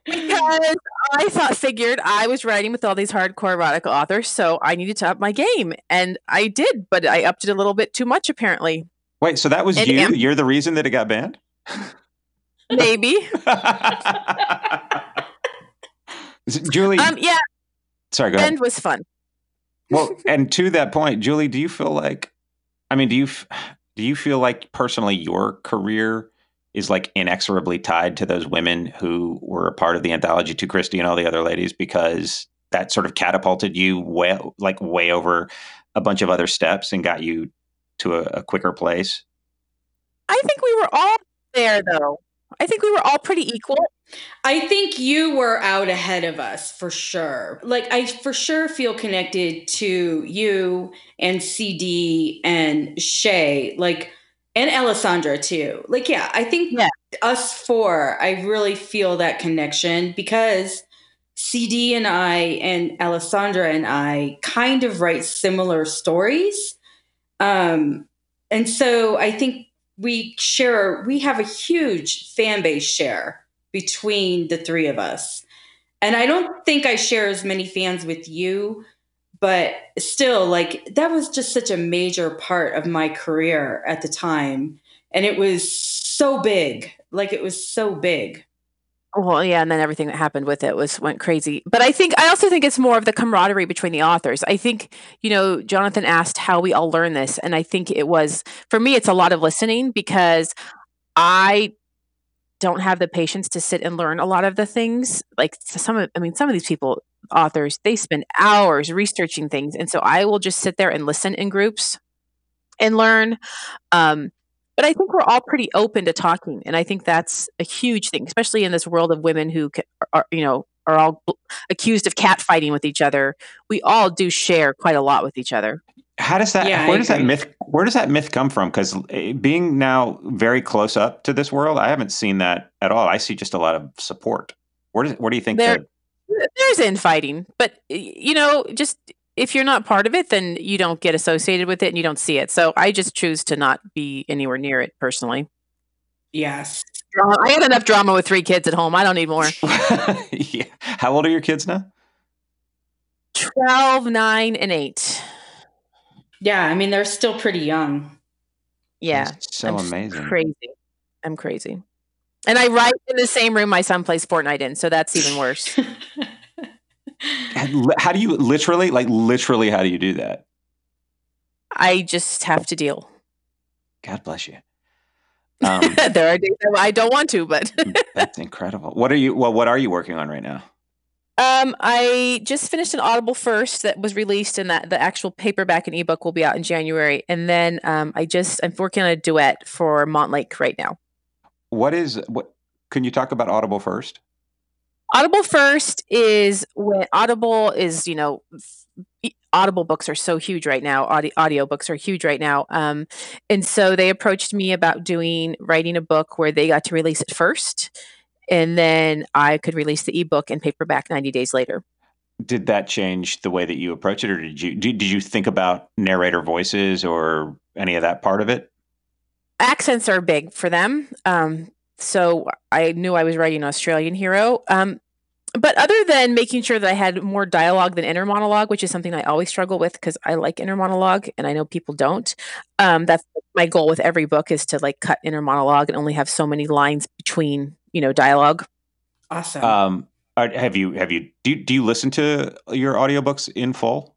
because I thought figured I was writing with all these hardcore erotica authors, so I needed to up my game, and I did, but I upped it a little bit too much apparently. Wait, so that was And you? am- You're the reason that it got banned? Maybe. Julie, Um, yeah, sorry, go ahead. Bend was fun. Well, and to that point, Julie, do you feel like, I mean, do you f- do you feel like personally your career is like inexorably tied to those women who were a part of the anthology to Kristy and all the other ladies because that sort of catapulted you way like way over a bunch of other steps and got you to a, a quicker place? I think we were all there, though. I think we were all pretty equal. I think you were out ahead of us for sure. Like I for sure feel connected to you and CD and Shay, like and Alessandra too. Like yeah, I think Yeah. us four, I really feel that connection because CD and I and Alessandra and I kind of write similar stories. Um and so I think we share we have a huge fan base share between the three of us. And I don't think I share as many fans with you, but still, like, that was just such a major part of my career at the time. And it was so big. Like, it was so big. Well, yeah, and then everything that happened with it was went crazy. But I think I also think it's more of the camaraderie between the authors. I think you know Jonathan asked how we all learn this, and I think it was for me. It's a lot of listening because I don't have the patience to sit and learn a lot of the things. Like some of, I mean, some of these people, authors, they spend hours researching things, and so I will just sit there and listen in groups and learn. Um, but I think we're all pretty open to talking, and I think that's a huge thing, especially in this world of women who are, you know, are all accused of catfighting with each other. We all do share quite a lot with each other. How does that? Yeah, I where does that myth? Where does that myth come from? Because being now very close up to this world, I haven't seen that at all. I see just a lot of support. Where does? Where do you think There- that? There's infighting, but you know, just if you're not part of it, then you don't get associated with it and you don't see it. So I just choose to not be anywhere near it personally. Yes. I had enough drama with three kids at home. I don't need more. yeah. How old are your kids now? 12, 9, and 8. Yeah. I mean, they're still pretty young. Yeah. That's so I'm amazing. Crazy. I'm crazy. And I write in the same room my son plays Fortnite in, so that's even worse. how do you literally, like, literally, how do you do that? I just have to deal. God bless you. Um, there are days I don't want to, but that's incredible. What are you? Well, what are you working on right now? Um, I just finished an Audible first that was released, and that the actual paperback and ebook will be out in January. And then um, I just I'm working on a duet for Montlake right now. What is what? Can you talk about Audible first? Audible first is when Audible is you know audible books are so huge right now audio, audio books are huge right now um, and so they approached me about doing writing a book where they got to release it first and then i could release the ebook and paperback 90 days later did that change the way that you approach it or did you did, did you think about narrator voices or any of that part of it accents are big for them um, so I knew I was writing an Australian hero. Um, but other than making sure that I had more dialogue than inner monologue, which is something I always struggle with because I like inner monologue and I know people don't. Um, that's my goal with every book is to like cut inner monologue and only have so many lines between you know dialogue. Awesome. Um, have you have you do do you listen to your audiobooks in full?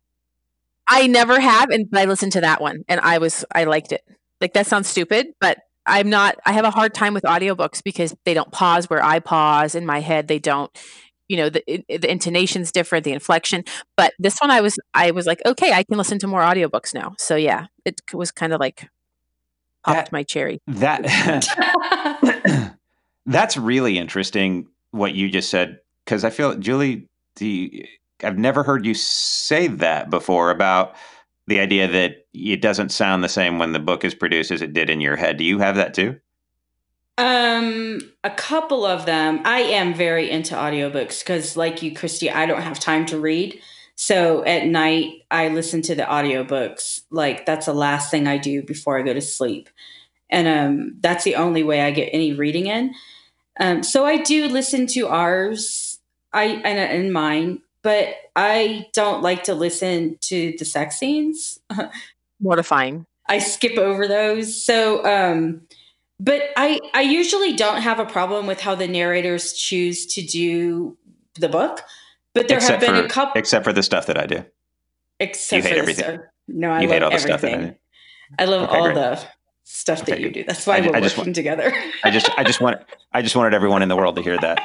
I never have, and I listened to that one, and I was I liked it. Like that sounds stupid, but I'm not. I have a hard time with audiobooks because they don't pause where I pause in my head. They don't you know the the intonation's different the inflection but this one i was i was like okay i can listen to more audiobooks now so yeah it was kind of like popped that, my cherry that that's really interesting what you just said because i feel julie the i've never heard you say that before about the idea that it doesn't sound the same when the book is produced as it did in your head do you have that too um, a couple of them. I am very into audiobooks because, like you, Kristy, I don't have time to read. So at night, I listen to the audiobooks. Like that's the last thing I do before I go to sleep. And um, that's the only way I get any reading in. Um, so I do listen to ours, I and, and mine, but I don't like to listen to the sex scenes. Mortifying. I skip over those. So um, but I I usually don't have a problem with how the narrators choose to do the book. But there except have been for, a couple, except for the stuff that I do. Except you hate everything. Stuff. No, I you love everything. I, I, love okay, all great. the stuff okay, that you do. That's why I, we're I working want, together. I just I just want I just wanted everyone in the world to hear that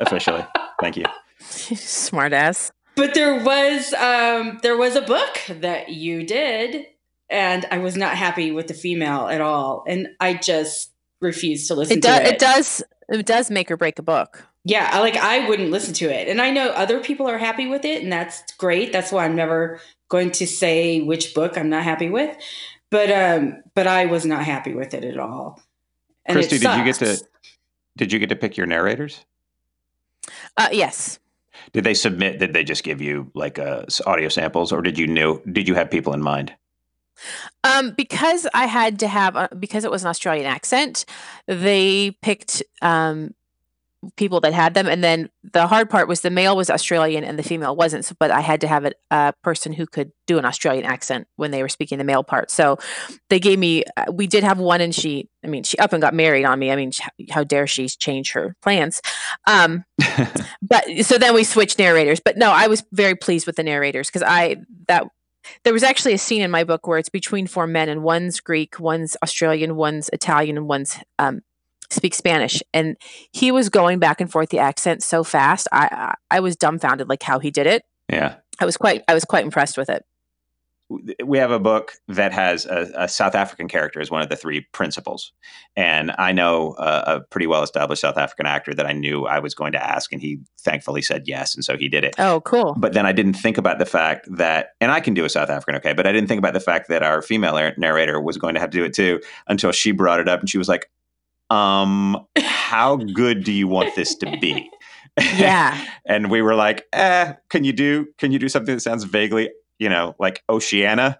officially. Thank you. Smartass. But there was um there was a book that you did and I was not happy with the female at all, and I just refused to listen it to it. It does. It does make or break a book. Yeah, I, like I wouldn't listen to it, and I know other people are happy with it, and that's great. That's why I'm never going to say which book I'm not happy with, but um, but I was not happy with it at all. And Kristy, did you get to did you get to pick your narrators? Uh, yes. Did they submit? Did they just give you like uh, audio samples, or did you know? Did you have people in mind? Um, because I had to have a, because it was an Australian accent, they picked um, people that had them, and then the hard part was the male was Australian and the female wasn't. So, but I had to have a, a person who could do an Australian accent when they were speaking the male part. So they gave me. Uh, we did have one, and she. I mean, she up and got married on me. I mean, how dare she change her plans? Um, but so then we switched narrators. But no, I was very pleased with the narrators because I that there was actually a scene in my book where it's between four men and one's Greek, one's Australian, one's Italian, and one's um, speaks Spanish. And he was going back and forth the accent so fast. I, I I was dumbfounded like how he did it. Yeah. I was quite I was quite impressed with it we have a book that has a, a, South African character as one of the three principals, and I know a, a, pretty well established South African actor that I knew I was going to ask, and he thankfully said yes, and so he did it. Oh, cool! But then I didn't think about the fact that, and I can do a South African, okay, but I didn't think about the fact that our female narrator was going to have to do it too until she brought it up, and she was like, "Um, how good do you want this to be?" Yeah. and we were like, eh, can you do can you do something that sounds vaguely you know, like Oceana?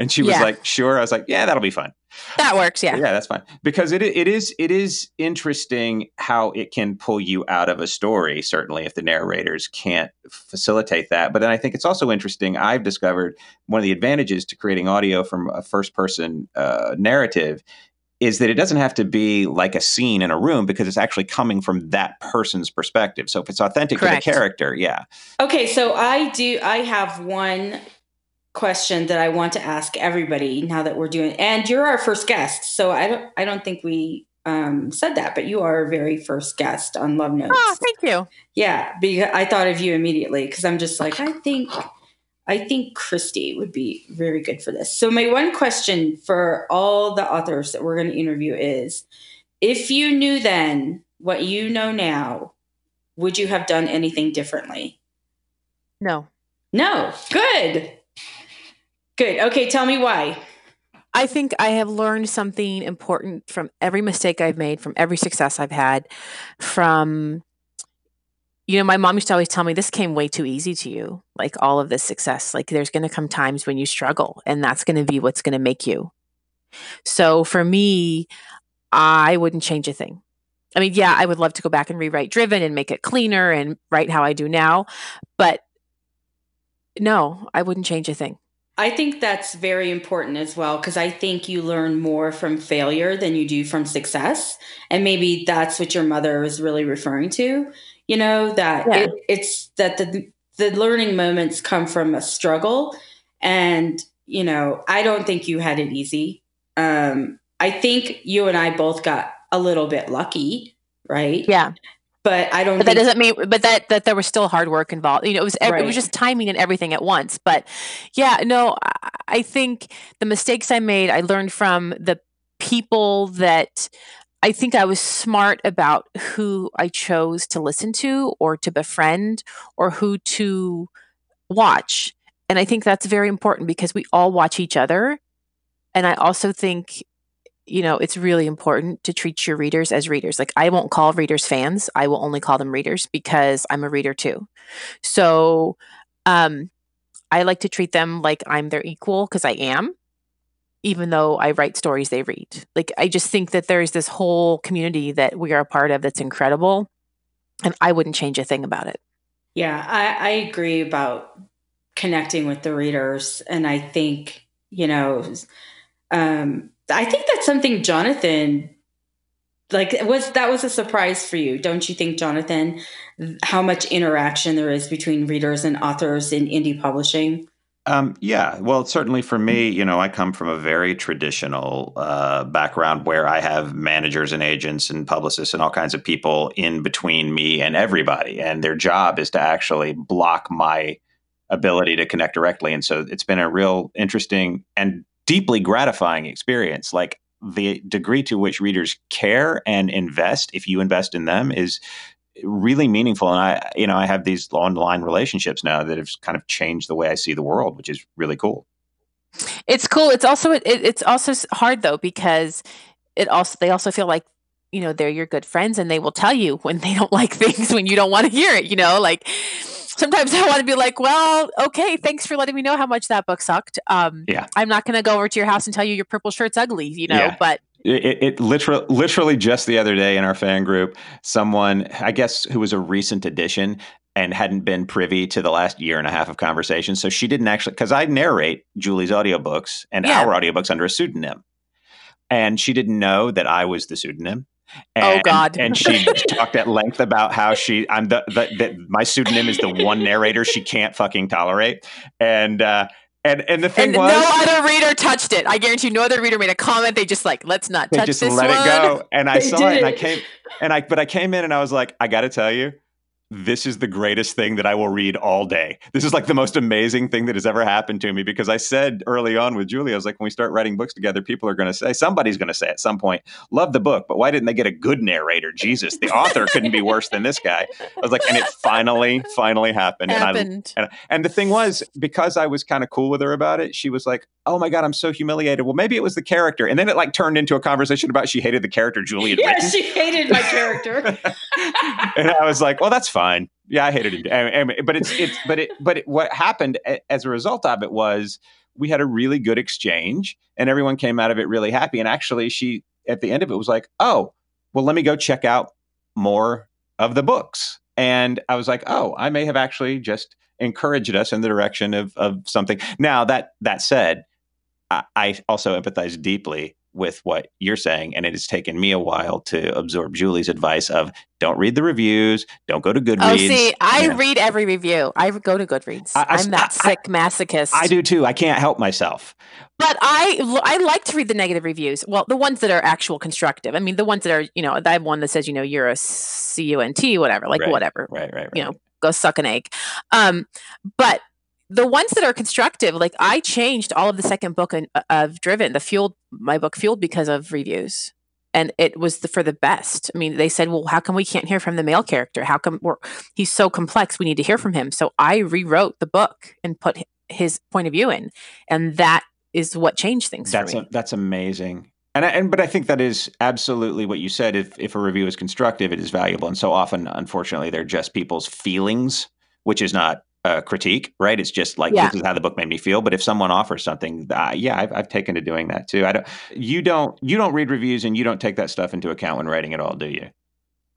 And she was yeah. like, sure. I was like, yeah, that'll be fun. That works. Yeah. Yeah, that's fine. Because it, it is it is interesting how it can pull you out of a story, certainly if the narrators can't facilitate that. But then I think it's also interesting. I've discovered one of the advantages to creating audio from a first person uh, narrative is that it doesn't have to be like a scene in a room because it's actually coming from that person's perspective. So if it's authentic Correct. to the character, yeah. Okay, so I do. I have one question that I want to ask everybody now that we're doing, and you're our first guest. So I don't. I don't think we um, said that, but you are our very first guest on Love Notes. Oh, thank you. Yeah, because I thought of you immediately because I'm just like I think I think Kristy would be very good for this. So my one question for all the authors that we're going to interview is if you knew then what you know now, would you have done anything differently? No. No. Good. Good. Okay, tell me why. I think I have learned something important from every mistake I've made, from every success I've had, from you know, my mom used to always tell me this came way too easy to you. Like all of this success, like there's going to come times when you struggle, and that's going to be what's going to make you. So for me, I wouldn't change a thing. I mean, yeah, I would love to go back and rewrite Driven and make it cleaner and write how I do now, but no, I wouldn't change a thing. I think that's very important as well because I think you learn more from failure than you do from success. And maybe that's what your mother was really referring to. You know, that Yeah. it, it's that the the learning moments come from a struggle. And, you know, I don't think you had it easy. Um, I think you and I both got a little bit lucky, right? Yeah. But I don't But that doesn't mean, but that that there was still hard work involved. You know, it was ev- it was just timing and everything at once. But yeah, no, I think the mistakes I made, I learned from the people that I think I was smart about who I chose to listen to or to befriend or who to watch. And I think that's very important because we all watch each other. And I also think you know, it's really important to treat your readers as readers. Like I won't call readers fans. I will only call them readers because I'm a reader too. So um I like to treat them like I'm their equal because I am, even though I write stories they read. Like I just think that there's this whole community that we are a part of that's incredible. And I wouldn't change a thing about it. Yeah, I, I agree about connecting with the readers. And I think, you know, um, I think that's something Jonathan like was that was a surprise for you, don't you think, Jonathan? How much interaction there is between readers and authors in indie publishing? Um, yeah, well, certainly for me, you know, I come from a very traditional uh, background where I have managers and agents and publicists and all kinds of people in between me and everybody, and their job is to actually block my ability to connect directly. And so it's been a real interesting and deeply gratifying experience. Like the degree to which readers care and invest, if you invest in them, is really meaningful and i you know i have these online relationships now that have kind of changed the way i see the world which is really cool It's cool. It's also it, it's also hard though because it also they also feel like you know they're your good friends and they will tell you when they don't like things when you don't want to hear it. You know, like sometimes I want to be like, well, okay, thanks for letting me know how much that book sucked. Um, Yeah. I'm not going to go over to your house and tell you your purple shirt's ugly. You know, Yeah. but it, it, it literally literally just the other day in our fan group someone i guess who was a recent addition and hadn't been privy to the last year and a half of conversation so she didn't actually because i narrate julie's audiobooks and Yeah. our audiobooks under a pseudonym and she didn't know that i was the pseudonym Oh, And- God. And she talked at length about how she, I'm the, the, the my pseudonym is the one narrator she can't fucking tolerate, and uh, and and the thing and was, no other reader touched it. I guarantee you, no other reader made a comment. They just like, let's not they touch just this let one. it go and i They saw it and i came and i but i came in and i was like i gotta tell you this is the greatest thing that i will read all day. This is like the most amazing thing that has ever happened to me because i said early on with julie i was like when we start writing books together people are going to say somebody's going to say at some point love the book but why didn't they get a good narrator? Jesus the author couldn't be worse than this guy. I was like and it finally finally happened, and i Happened. and, and the thing was, because I was kind of cool with her about it, she was like, "Oh my god, I'm so humiliated." Well, maybe it was the character, and then it like turned into a conversation about she hated the character Julie Yeah, written, she hated my character. and I was like, "Well, that's fine. Yeah, I hated him." And- and- but it's it's but it but it, what happened as a result of it was we had a really good exchange, and everyone came out of it really happy. And actually, she at the end of it was like, "Oh, well, let me go check out more of the books." And I was like, "Oh, I may have actually just." encouraged us in the direction of, of something. Now that that said, I, I also empathize deeply with what you're saying, and it has taken me a while to absorb Julie's advice of don't read the reviews, don't go to Goodreads. Oh, see, I yeah. read every review. I go to Goodreads. I, am that I, sick masochist. I do too. I can't help myself. But I I like to read the negative reviews. Well, the ones that are actual constructive. I mean, the ones that are you know, I have one that says you know you're a C U N T whatever, like right, whatever, right, right, right, you know, go suck an egg. Um, but the ones that are constructive, like I changed all of the second book in, uh, of Driven, the fueled my book fueled because of reviews, and it was the, for the best. I mean, they said, "Well, how come we can't hear from the male character? How come we're, he's so complex? We need to hear from him." So I rewrote the book and put his point of view in, and that is what changed things. That's a, that's amazing. And, I, and but I think that is absolutely what you said. If if a review is constructive, it is valuable. And so often, unfortunately, they're just people's feelings, which is not a critique, right? It's just like yeah. this is how the book made me feel. But if someone offers something, uh, yeah, I've, I've taken to doing that too. I don't. You don't. You don't read reviews, and you don't take that stuff into account when writing at all, do you?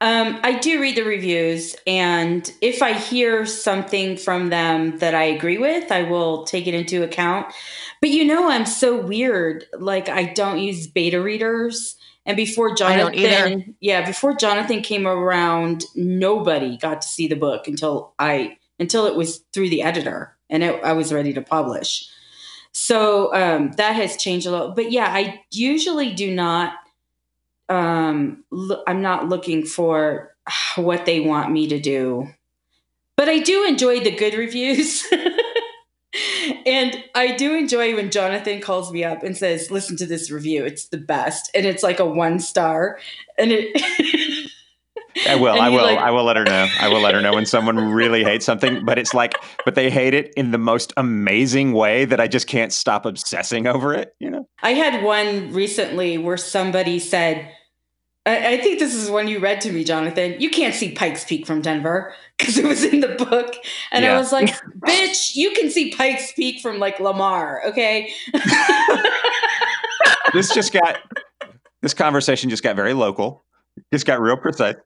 Um, I do read the reviews, and if I hear something from them that I agree with, I will take it into account. But you know, I'm so weird. Like I don't use beta readers. And before Jonathan, yeah, before Jonathan came around, nobody got to see the book until I until it was through the editor and it, I was ready to publish. So um, that has changed a lot. But yeah, I usually do not. Um, lo- I'm not looking for what they want me to do, but I do enjoy the good reviews. and I do enjoy when Jonathan calls me up and says, "Listen to this review; it's the best," and it's like a one star, and it. I will. I will. Like, I will let her know. I will let her know when someone really hates something, but it's like, but they hate it in the most amazing way that I just can't stop obsessing over it. You know. I had one recently where somebody said, I, I think this is one you read to me, Jonathan. You can't see Pikes Peak from Denver because it was in the book. And yeah. I was like, bitch, you can see Pikes Peak from like Lamar, okay? this just got, this conversation just got very local. Just got real precise.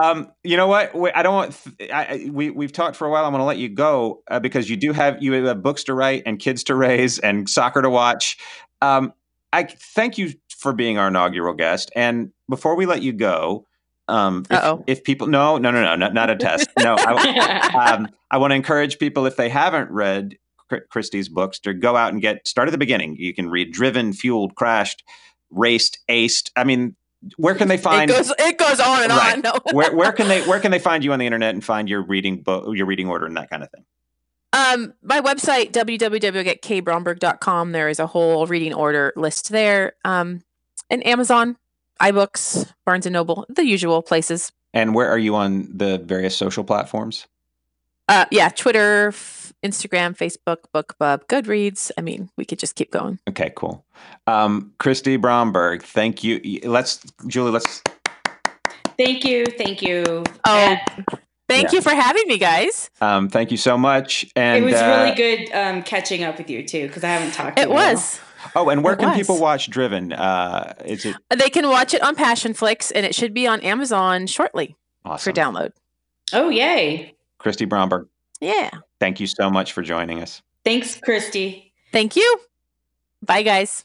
Um, you know what? I don't want. I, we we've talked for a while. I'm going to let you go uh, because you do have you have books to write and kids to raise and soccer to watch. Um, I thank you for being our inaugural guest. And before we let you go, um, if, if, people no no no no not, not a test no I, um, I want to encourage people if they haven't read Kristy's books to go out and get start at the beginning. You can read Driven, Fueled, Crashed, Raced, Aced. I mean, where can they find? It goes, it goes on and right. on. No. where where can they where can they find you on the internet and find your reading book, your reading order, and that kind of thing? Um, my website www.kbromberg.com. There is a whole reading order list there. Um, and Amazon, iBooks, Barnes and Noble, the usual places. And where are you on the various social platforms? Uh, yeah, Twitter, Instagram, Facebook, BookBub, Goodreads. I mean, we could just keep going. Okay, cool. Um, Kristy Bromberg, thank you. Let's, Julie, let's. Thank you. Thank you. Oh, and- thank yeah. you for having me, guys. Um, thank you so much. And it was uh, really good um, catching up with you too, because I haven't talked. to It was. Oh, and where it can was. people watch Driven? Uh, is it? They can watch it on Passionflix, and it should be on Amazon shortly awesome. for download. Oh, yay! Kristy Bromberg. Yeah. Thank you so much for joining us. Thanks, Kristy. Thank you. Bye, guys.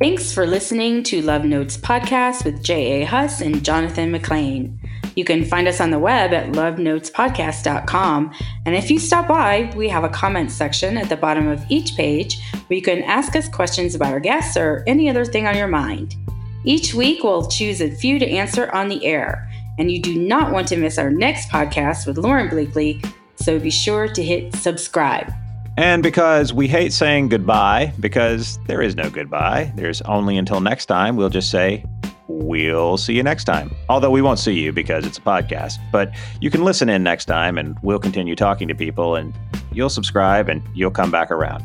Thanks for listening to Love Notes Podcast with J.A. Huss and Jonathan McClain. You can find us on the web at lovenotespodcast.com. And if you stop by, we have a comment section at the bottom of each page where you can ask us questions about our guests or any other thing on your mind. Each week, we'll choose a few to answer on the air. And you do not want to miss our next podcast with Lauren Blakely, so be sure to hit subscribe. And because we hate saying goodbye, because there is no goodbye, there's only until next time, we'll just say, we'll see you next time. Although we won't see you because it's a podcast, but you can listen in next time and we'll continue talking to people and you'll subscribe and you'll come back around.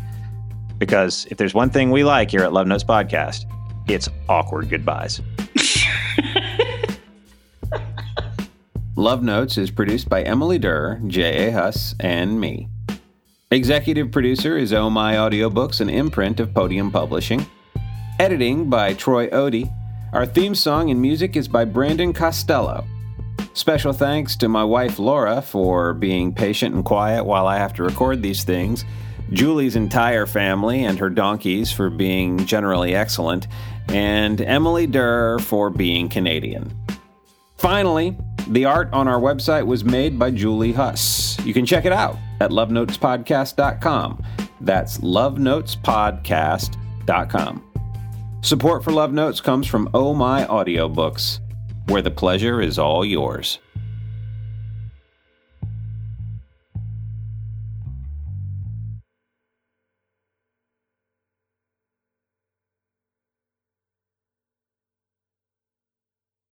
Because if there's one thing we like here at Love Notes Podcast, it's awkward goodbyes. Love Notes is produced by Emily Durr, J.A. Huss, and me. Executive producer is Oh My Audiobooks, an imprint of Podium Publishing. Editing by Troy Odie. Our theme song and music is by Brandon Costello. Special thanks to my wife Laura for being patient and quiet while I have to record these things. Julie's entire family and her donkeys for being generally excellent, and Emily Durr for being Canadian. Finally, the art on our website was made by Julie Huss. You can check it out at lovenotespodcast.com. That's lovenotespodcast.com. Support for Love Notes comes from Oh My Audiobooks, where the pleasure is all yours.